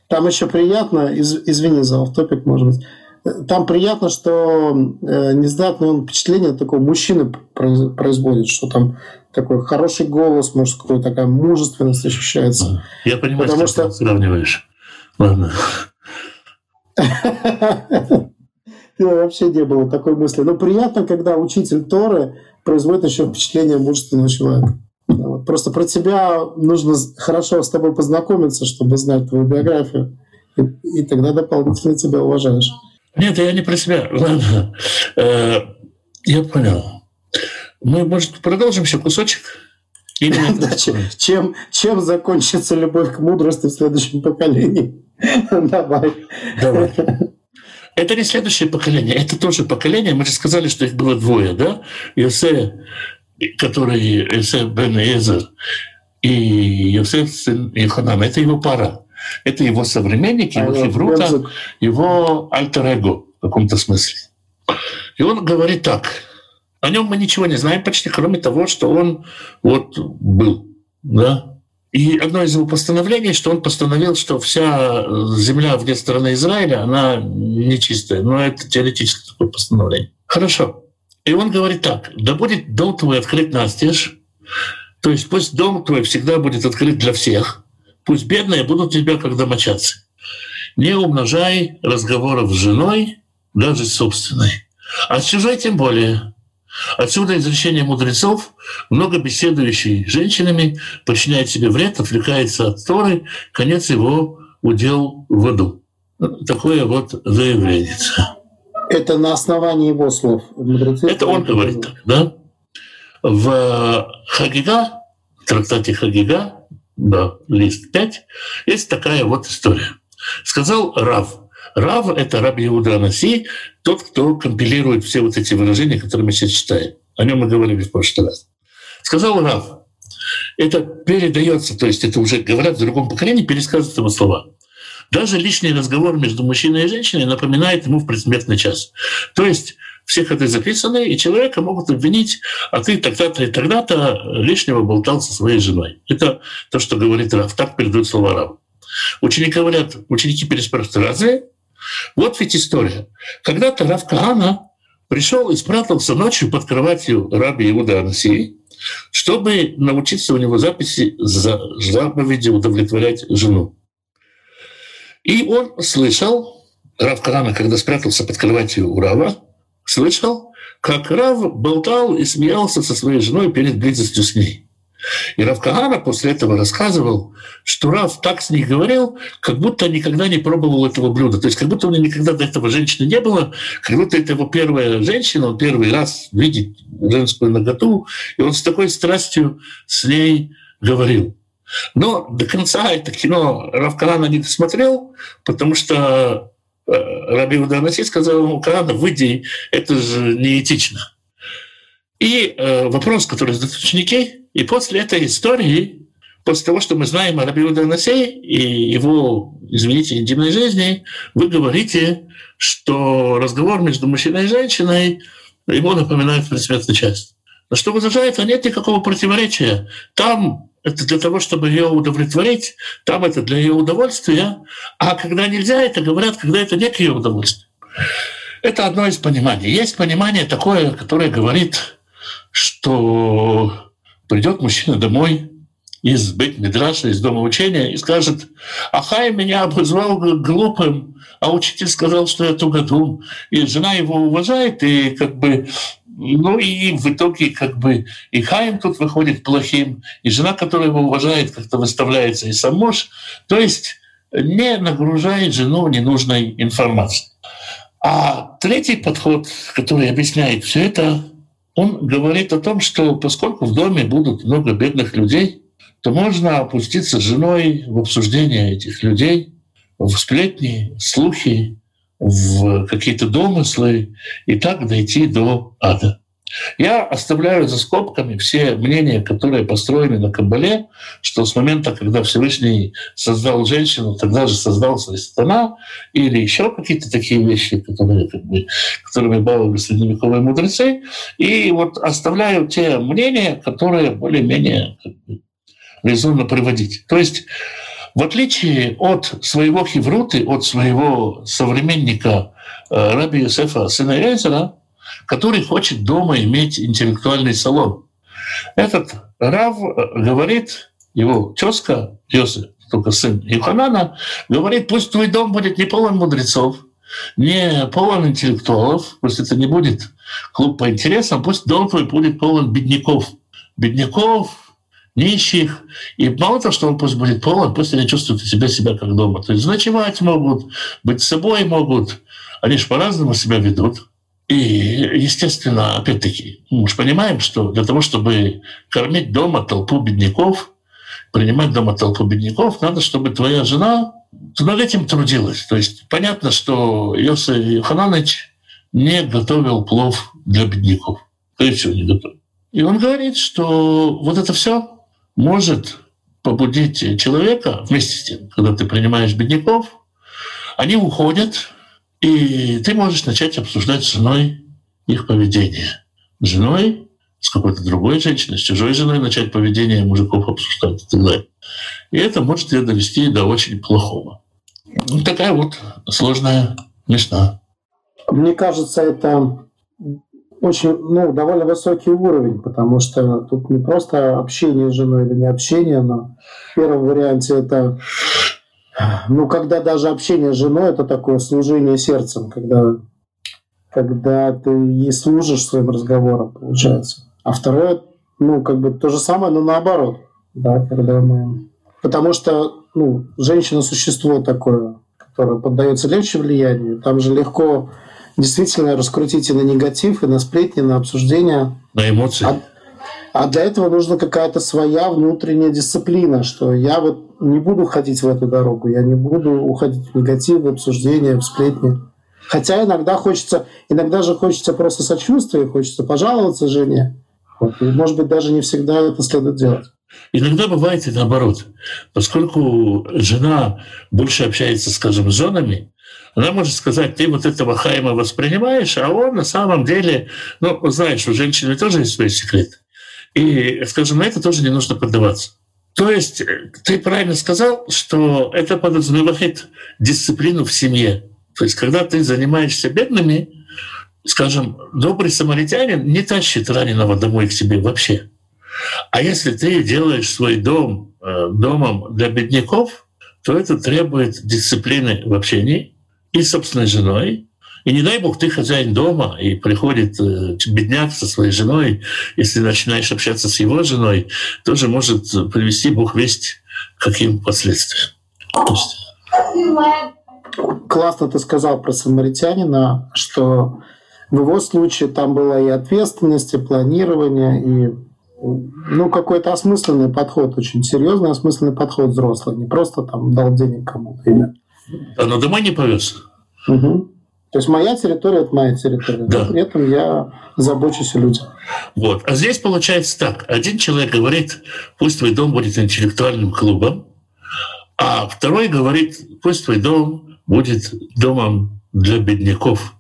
Там еще приятно, из- извини за офтопик, может быть, Э, там приятно, что э, нездатное он впечатление такого мужчины произ- производит, что там такой хороший голос мужской, такая мужественность ощущается. Я понимаю, Потому что, что- ты сравниваешь. Ладно. Вообще не было такой мысли. Но приятно, когда учитель Торы производит еще впечатление мужественного человека. Вот. Просто про тебя нужно хорошо с тобой познакомиться, чтобы знать твою биографию. И, и тогда дополнительно тебя уважаешь. Нет, я не про себя. Ладно. Э, Я понял. Мы, может, продолжим еще кусочек? Нет? Да, чем, чем, чем закончится любовь к мудрости в следующем поколении? Давай. Давай. Это не следующее поколение, это тоже поколение. Мы же сказали, что их было двое, да? Йосе, который Йосе бен Эзер, и Йосеф сын Иханан. Это его пара. Это его современник, его А, хеврута, его альтер-эго в каком-то смысле. И он говорит так. О нем мы ничего не знаем почти, кроме того, что он вот был. Да? И одно из его постановлений, что он постановил, что вся земля вне страны Израиля, она нечистая. Но это теоретическое такое постановление. Хорошо. И он говорит так. Да будет дом твой открыт настежь. То есть пусть дом твой всегда будет открыт для всех. Пусть бедные будут тебя как домочадцы. Не умножай разговоров с женой, даже с собственной. А с чужой тем более. Отсюда изречение мудрецов, много беседующий с женщинами, причиняет себе вред, отвлекается от Торы, конец его удел в аду. Такое вот заявление. Это на основании его слов. Мудрецы Это он говорит так, да? В Хагига, в трактате Хагига, да, лист 5, есть такая вот история. Сказал Рав. Рав — это Раб Иуда Анаси, тот, кто компилирует все вот эти выражения, которые мы сейчас читаем. О нем мы говорили в прошлый раз. Сказал Рав. Это передается, то есть это уже говорят в другом поколении, пересказывают его слова. Даже лишний разговор между мужчиной и женщиной напоминает ему в предсмертный час. То есть все ходы записаны, и человека могут обвинить, а ты тогда-то и тогда-то лишнего болтал со своей женой. Это то, что говорит Рав. Так передают слова Рав. Ученики говорят, ученики переспрашивают, разве? Вот ведь история. Когда-то Рав Каана пришел и спрятался ночью под кроватью раби Иуда Анасии, чтобы научиться у него записи за заповеди удовлетворять жену. И он слышал, Рав Карана, когда спрятался под кроватью у Рава, слышал, как Рав болтал и смеялся со своей женой перед близостью с ней. И Рав Кагана после этого рассказывал, что Рав так с ней говорил, как будто никогда не пробовал этого блюда. То есть как будто у него никогда до этого женщины не было, как будто это его первая женщина, он первый раз видит женскую наготу, и он с такой страстью с ней говорил. Но до конца это кино Равкарана не досмотрел, потому что э, Раби Уданаси сказал ему, Карана, выйди, это же неэтично. И э, вопрос, который задают ученики, и после этой истории, после того, что мы знаем о Раби Уданасе и его, извините, интимной жизни, вы говорите, что разговор между мужчиной и женщиной ему напоминает предсмертную часть. На что возражает, а нет никакого противоречия. Там это для того, чтобы ее удовлетворить, там это для ее удовольствия, а когда нельзя, это говорят, когда это не к ее удовольствию. Это одно из пониманий. Есть понимание такое, которое говорит, что придет мужчина домой из бет Мидраша, из дома учения, и скажет, Ахай меня обозвал глупым, а учитель сказал, что я тугодум. И жена его уважает, и как бы ну и в итоге как бы и Хаим тут выходит плохим, и жена, которая его уважает, как-то выставляется, и сам муж. То есть не нагружает жену ненужной информацией. А третий подход, который объясняет все это, он говорит о том, что поскольку в доме будут много бедных людей, то можно опуститься с женой в обсуждение этих людей, в сплетни, слухи, в какие-то домыслы и так дойти до ада. Я оставляю за скобками все мнения, которые построены на Кабале, что с момента, когда Всевышний создал женщину, тогда же создался и сатана, или еще какие-то такие вещи, которые, как бы, которыми баловали средневековые мудрецы. И вот оставляю те мнения, которые более-менее как бы, резонно приводить. То есть в отличие от своего Хевруты, от своего современника э, Раби Юсефа, сына Эзера, который хочет дома иметь интеллектуальный салон. Этот Рав э, говорит, его тезка Йосиф, только сын Юханана, говорит, пусть твой дом будет не полон мудрецов, не полон интеллектуалов, пусть это не будет клуб по интересам, пусть дом твой будет полон бедняков. Бедняков, нищих. И мало того, что он пусть будет полон, пусть они чувствуют себя себя как дома. То есть ночевать могут, быть собой могут. Они же по-разному себя ведут. И, естественно, опять-таки, мы же понимаем, что для того, чтобы кормить дома толпу бедняков, принимать дома толпу бедняков, надо, чтобы твоя жена над этим трудилась. То есть понятно, что Йосиф Хананыч не готовил плов для бедняков. То есть все не готовил. И он говорит, что вот это все может побудить человека вместе с тем, когда ты принимаешь бедняков, они уходят, и ты можешь начать обсуждать с женой их поведение. С женой, с какой-то другой женщиной, с чужой женой начать поведение мужиков обсуждать и так далее. И это может ее довести до очень плохого. Ну, такая вот сложная мечта. Мне кажется, это очень, ну, довольно высокий уровень, потому что тут не просто общение с женой или не общение, но в первом варианте это, ну, когда даже общение с женой, это такое служение сердцем, когда когда ты ей служишь своим разговором, получается. А второе, ну, как бы то же самое, но наоборот. Да, когда мы... Потому что, ну, женщина – существо такое, которое поддается легче влиянию. Там же легко действительно раскрутить и на негатив, и на сплетни, на обсуждение. На эмоции. А, а для этого нужна какая-то своя внутренняя дисциплина, что я вот не буду ходить в эту дорогу, я не буду уходить в негатив, в обсуждение, в сплетни. Хотя иногда хочется, иногда же хочется просто сочувствия, хочется пожаловаться жене. Вот. И, может быть, даже не всегда это следует делать. Иногда бывает и наоборот. Поскольку жена больше общается, скажем, с женами, она может сказать, ты вот этого Хайма воспринимаешь, а он на самом деле, ну, знаешь, у женщины тоже есть свои секреты. И, скажем, на это тоже не нужно поддаваться. То есть э, ты правильно сказал, что это подразумевает дисциплину в семье. То есть когда ты занимаешься бедными, скажем, добрый самаритянин не тащит раненого домой к себе вообще. А если ты делаешь свой дом э, домом для бедняков, то это требует дисциплины в общении и собственной женой. И не дай бог, ты хозяин дома, и приходит э, бедняк со своей женой, если начинаешь общаться с его женой, тоже может привести Бог весть каким последствиям. Классно ты сказал про самаритянина, что в его случае там была и ответственность, и планирование, и ну, какой-то осмысленный подход, очень серьезный осмысленный подход взрослый, не просто там дал денег кому-то. А на дома не повез? Угу. То есть моя территория – это моя территория. Да. При этом я забочусь о людях. Вот. А здесь получается так. Один человек говорит, пусть твой дом будет интеллектуальным клубом, а второй говорит, пусть твой дом будет домом для бедняков.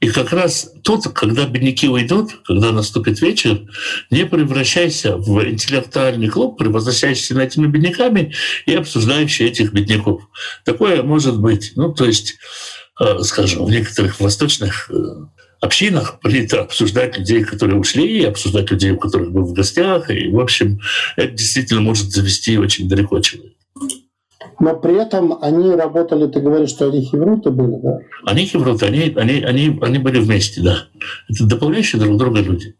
И как раз тут, когда бедняки уйдут, когда наступит вечер, не превращайся в интеллектуальный клуб, превозносящийся над этими бедняками и обсуждающий этих бедняков. Такое может быть. Ну, то есть, скажем, в некоторых восточных э, общинах принято обсуждать людей, которые ушли, обсуждать людей, у которых был в гостях. И, в общем, это действительно может завести очень далеко человека. Но при этом они работали, ты говоришь, что они хевруты были, да? Они хевруты, они, они, они, они были вместе, да. Это дополняющие друг друга люди.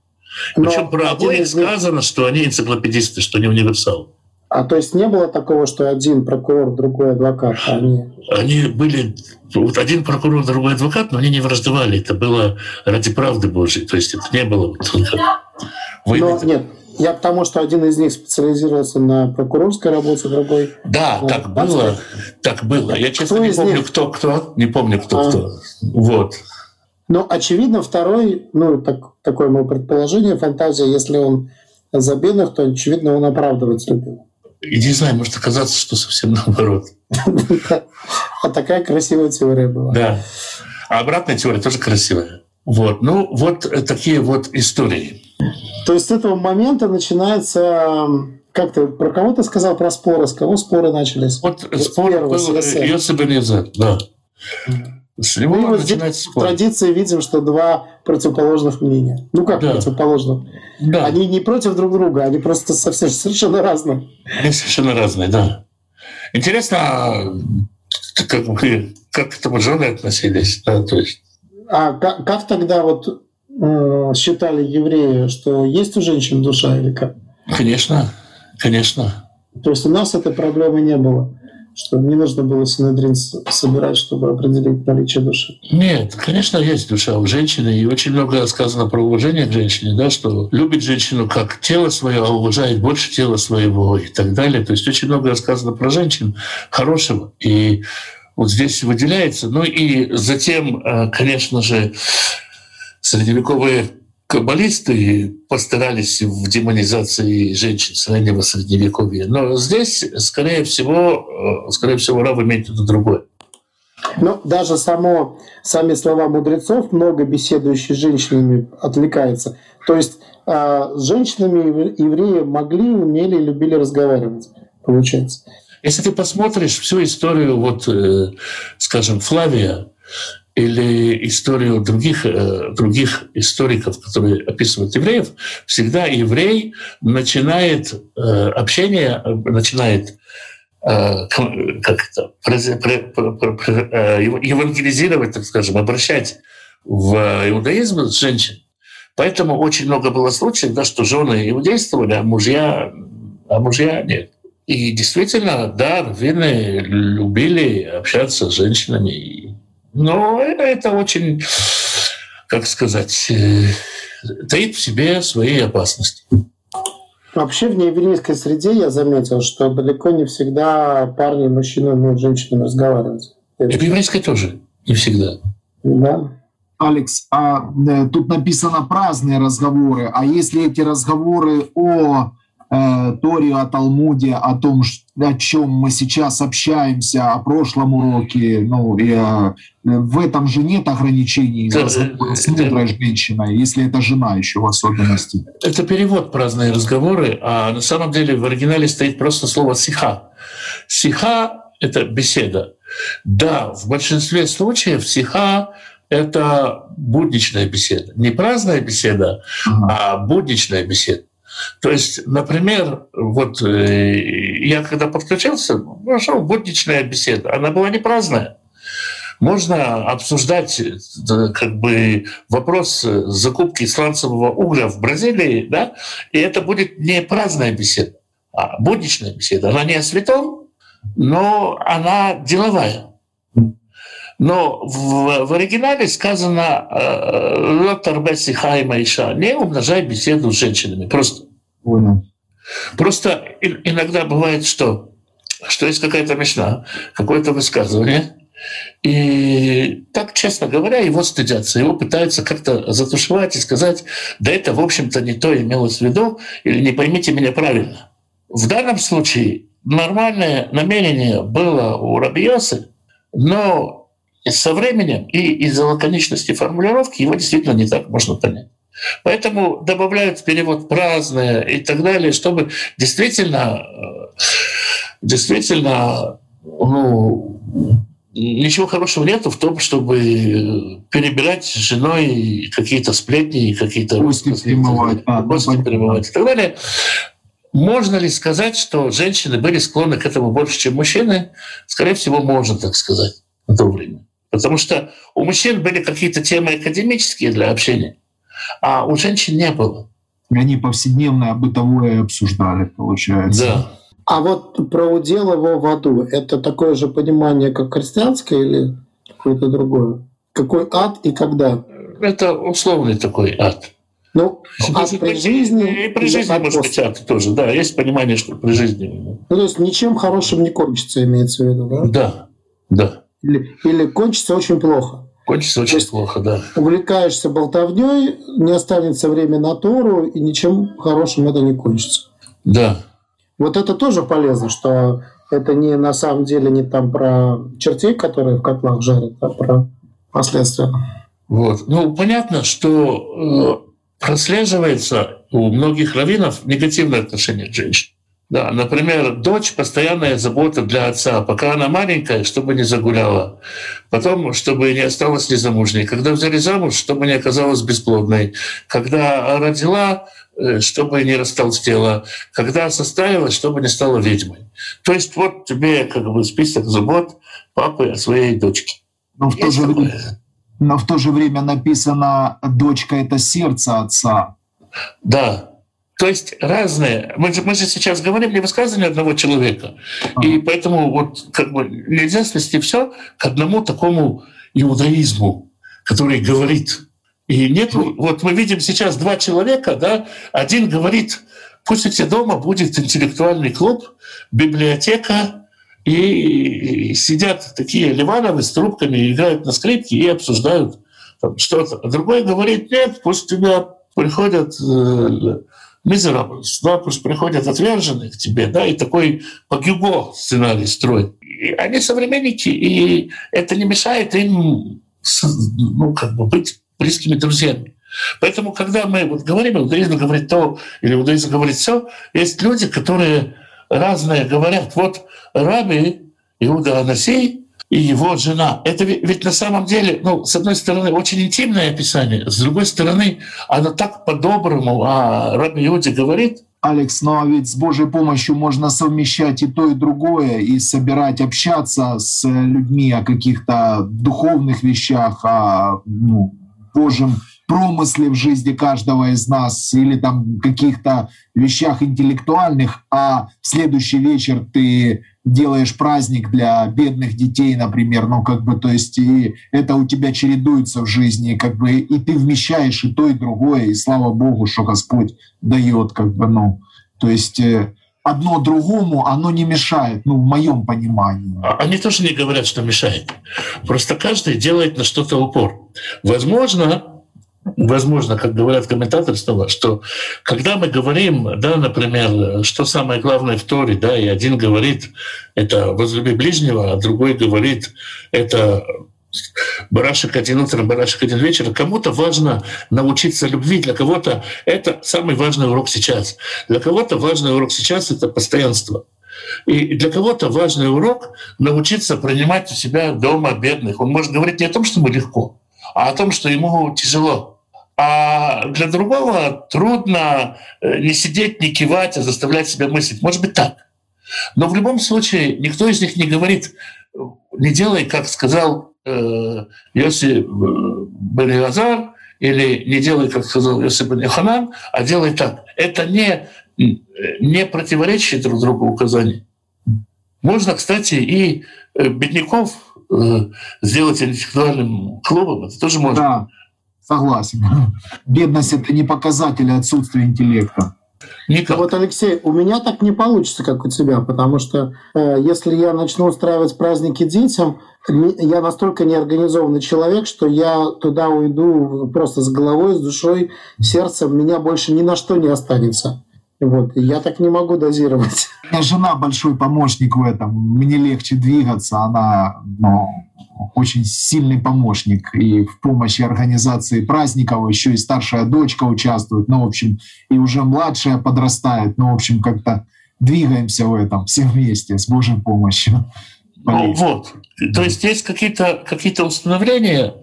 Причем про обоих них... сказано, что они энциклопедисты, что они универсалы. А то есть не было такого, что один прокурор, другой адвокат? А они... они были... Вот один прокурор, другой адвокат, но они не враждовали. Это было ради правды Божьей. То есть это не было... Но, нет, я к тому, что один из них специализировался на прокурорской работе, другой... Да, на так было. Так было. Я, честно, кто не помню, них? кто кто. Не помню, кто а. кто. Вот. Ну, очевидно, второй, ну, так, такое мое предположение, фантазия, если он за бедных, то, очевидно, он оправдывать любил. И не знаю, может оказаться, что совсем наоборот. А такая красивая теория была. Да. А обратная теория тоже красивая. Вот. Ну, вот такие вот истории. То есть с этого момента начинается как ты про кого ты сказал про споры? С кого споры начались? Вот спор был Йосиф Элизар, да. С него Мы начинается спор. В традиции видим, что два противоположных мнения. Ну как да. противоположных? Да. Они не против друг друга, они просто совсем совершенно разные. Они совершенно разные, да. Интересно, как, как к этому жены относились, да, то есть. А как, как тогда вот Э, считали евреи, что есть у женщин душа или как? Конечно, конечно. То есть у нас этой проблемы не было, что не нужно было синедрин собирать, чтобы определить наличие души. Нет, конечно, есть душа у женщины, и очень много сказано про уважение к женщине, да, что любит женщину как тело свое, а уважает больше тела своего и так далее. То есть очень много сказано про женщин хорошего. И вот здесь выделяется. Ну и затем, э, конечно же, средневековые каббалисты постарались в демонизации женщин раннего средневековья. Но здесь, скорее всего, э, скорее всего, Рав имеет виду другое. Но даже само, сами слова мудрецов, много беседующие с женщинами, отвлекается. То есть э, с женщинами евреи могли, умели, любили разговаривать, получается. Если ты посмотришь всю историю, вот, э, скажем, Флавия, или историю других, э, других историков, которые описывают евреев, всегда еврей начинает э, общение, начинает э, как это, евангелизировать, так скажем, обращать в иудаизм женщин. Поэтому очень много было случаев, да, что жены иудействовали, а мужья, а мужья нет. И действительно, да, раввины любили общаться с женщинами. Но это очень, как сказать, э, таит в себе свои опасности. Вообще в нееврейской среде я заметил, что далеко не всегда парни и мужчины умеют с женщинами разговаривать. И в еврейской тоже не всегда. Да. Алекс, а э, тут написано праздные разговоры, а если эти разговоры о э, о Талмуде, о том, о чем мы сейчас общаемся, о прошлом уроке, ну, и, э, в этом же нет ограничений да, с мудрой женщиной, если это жена еще в особенности. Это перевод праздные разговоры, а на самом деле в оригинале стоит просто слово «сиха». «Сиха» — это беседа. Да, в большинстве случаев «сиха» это будничная беседа. Не праздная беседа, а будничная беседа. То есть, например, вот э, я когда подключился, нашел будничная беседа. Она была не праздная. Можно обсуждать как бы вопрос закупки сланцевого угля в Бразилии, да, и это будет не праздная беседа, а будничная беседа. Она не о святом, но она деловая. Но в, в оригинале сказано «Лотар Бесси Хайма Иша» не умножай беседу с женщинами. Просто. Понял. Просто иногда бывает, что, что есть какая-то мечта, какое-то высказывание, и так, честно говоря, его стыдятся, его пытаются как-то затушевать и сказать, да это, в общем-то, не то имелось в виду, или не поймите меня правильно. В данном случае нормальное намерение было у Рабиосы, но со временем и из-за лаконичности формулировки его действительно не так можно понять. Поэтому добавляют перевод праздное и так далее, чтобы действительно, э, действительно, ну, ничего хорошего нету в том, чтобы перебирать с женой какие-то сплетни, какие-то гости перемывать, а, ну, перемывать и так далее. Можно ли сказать, что женщины были склонны к этому больше, чем мужчины? Скорее всего, можно так сказать на то время. Потому что у мужчин были какие-то темы академические для общения, а у женщин не было. Они повседневное бытовое обсуждали, получается. Да. А вот про удел его в аду, это такое же понимание, как христианское или какое-то другое? Какой ад и когда? Это условный такой ад. Ну, ад при жизни... И при жизни, может быть, ад тоже. Да, есть понимание, что при жизни. Ну, то есть ничем хорошим не кончится, имеется в виду, да? Да, да. Или, или кончится очень плохо. Кончится очень плохо, да. Увлекаешься болтовней, не останется время на Тору, и ничем хорошим это не кончится. Да. Вот это тоже полезно, что это не на самом деле не там про чертей, которые в котлах жарят, а про последствия. Вот. Ну, понятно, что э, прослеживается у многих раввинов негативное отношение к женщине. Да, например, дочь – постоянная забота для отца, пока она маленькая, чтобы не загуляла. Потом, чтобы не осталась незамужней. Когда взяли замуж, чтобы не оказалась бесплодной. Когда родила, э, чтобы не растолстела. Когда составилась, чтобы не стала ведьмой. То есть вот тебе как бы список забот папы о своей дочке. Но в, то же время, но в то же время написано «дочка – это сердце отца». Да, то есть разные. Мы же, мы же сейчас говорим не высказывание одного человека. А. И поэтому вот как бы нельзя свести все к одному такому иудаизму, который говорит. И нет, вот мы видим сейчас два человека, да, один говорит, пусть у тебя дома будет интеллектуальный клуб, библиотека, и сидят такие Ливановы с трубками, играют на скрипке и обсуждают что-то. А другой говорит, нет, пусть у тебя приходят э, Мизераблс, да, пусть приходят отверженные к тебе, да, и такой погюго сценарий строит. И они современники, и это не мешает им ну, как бы быть близкими друзьями. Поэтому, когда мы вот говорим, иудаизм говорит то, или иудаизм говорит все, есть люди, которые разные говорят. Вот Раби Иуда Анасей, и его жена. Это ведь на самом деле, ну, с одной стороны, очень интимное описание, с другой стороны, оно так по-доброму а Раби Иуде говорит. Алекс, ну а ведь с Божьей помощью можно совмещать и то, и другое, и собирать, общаться с людьми о каких-то духовных вещах, о, ну, Божьем промысле в жизни каждого из нас или там каких-то вещах интеллектуальных, а в следующий вечер ты делаешь праздник для бедных детей, например, ну как бы, то есть и это у тебя чередуется в жизни, как бы, и ты вмещаешь и то, и другое, и слава Богу, что Господь дает, как бы, ну, то есть э, одно другому, оно не мешает, ну, в моем понимании. А они тоже не говорят, что мешает. Просто каждый делает на что-то упор. Возможно, возможно, как говорят комментаторы снова, что когда мы говорим, да, например, что самое главное в Торе, да, и один говорит это возлюби ближнего, а другой говорит это барашек один утром, барашек один вечером. Кому-то важно научиться любви, для кого-то это самый важный урок сейчас. Для кого-то важный урок сейчас — это постоянство. И для кого-то важный урок — научиться принимать у себя дома бедных. Он может говорить не о том, что ему легко, а о том, что ему тяжело. А для другого трудно э, не сидеть, не кивать, а заставлять себя мыслить. Может быть так. Но в любом случае никто из них не говорит, не делай, как сказал э, Йосиф э, Бен или не делай, как сказал Йосиф Бен Йоханан, а делай так. Это не, не противоречие друг другу указаний. Можно, кстати, и бедняков сделать интеллектуальным клубом. Это тоже можно. Да. Согласен. Бедность — это не показатель отсутствия интеллекта. Никак. Вот, Алексей, у меня так не получится, как у тебя, потому что э, если я начну устраивать праздники детям, я настолько неорганизованный человек, что я туда уйду просто с головой, с душой, сердцем, меня больше ни на что не останется. Вот, и я так не могу дозировать. У меня жена большой помощник в этом. Мне легче двигаться, она ну, очень сильный помощник и в помощи организации праздников, еще и старшая дочка участвует, ну, в общем, и уже младшая подрастает, ну, в общем, как-то двигаемся в этом все вместе с Божьей помощью. Ну, вот. То есть есть какие-то какие установления,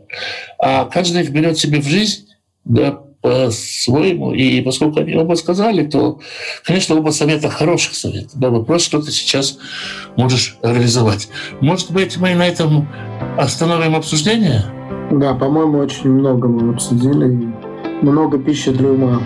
а каждый их берет себе в жизнь, да, по-своему. И поскольку они оба сказали, то, конечно, оба совета хороших советов. Да, вопрос, что ты сейчас можешь реализовать. Может быть, мы на этом остановим обсуждение? Да, по-моему, очень много мы обсудили. Много пищи для ума.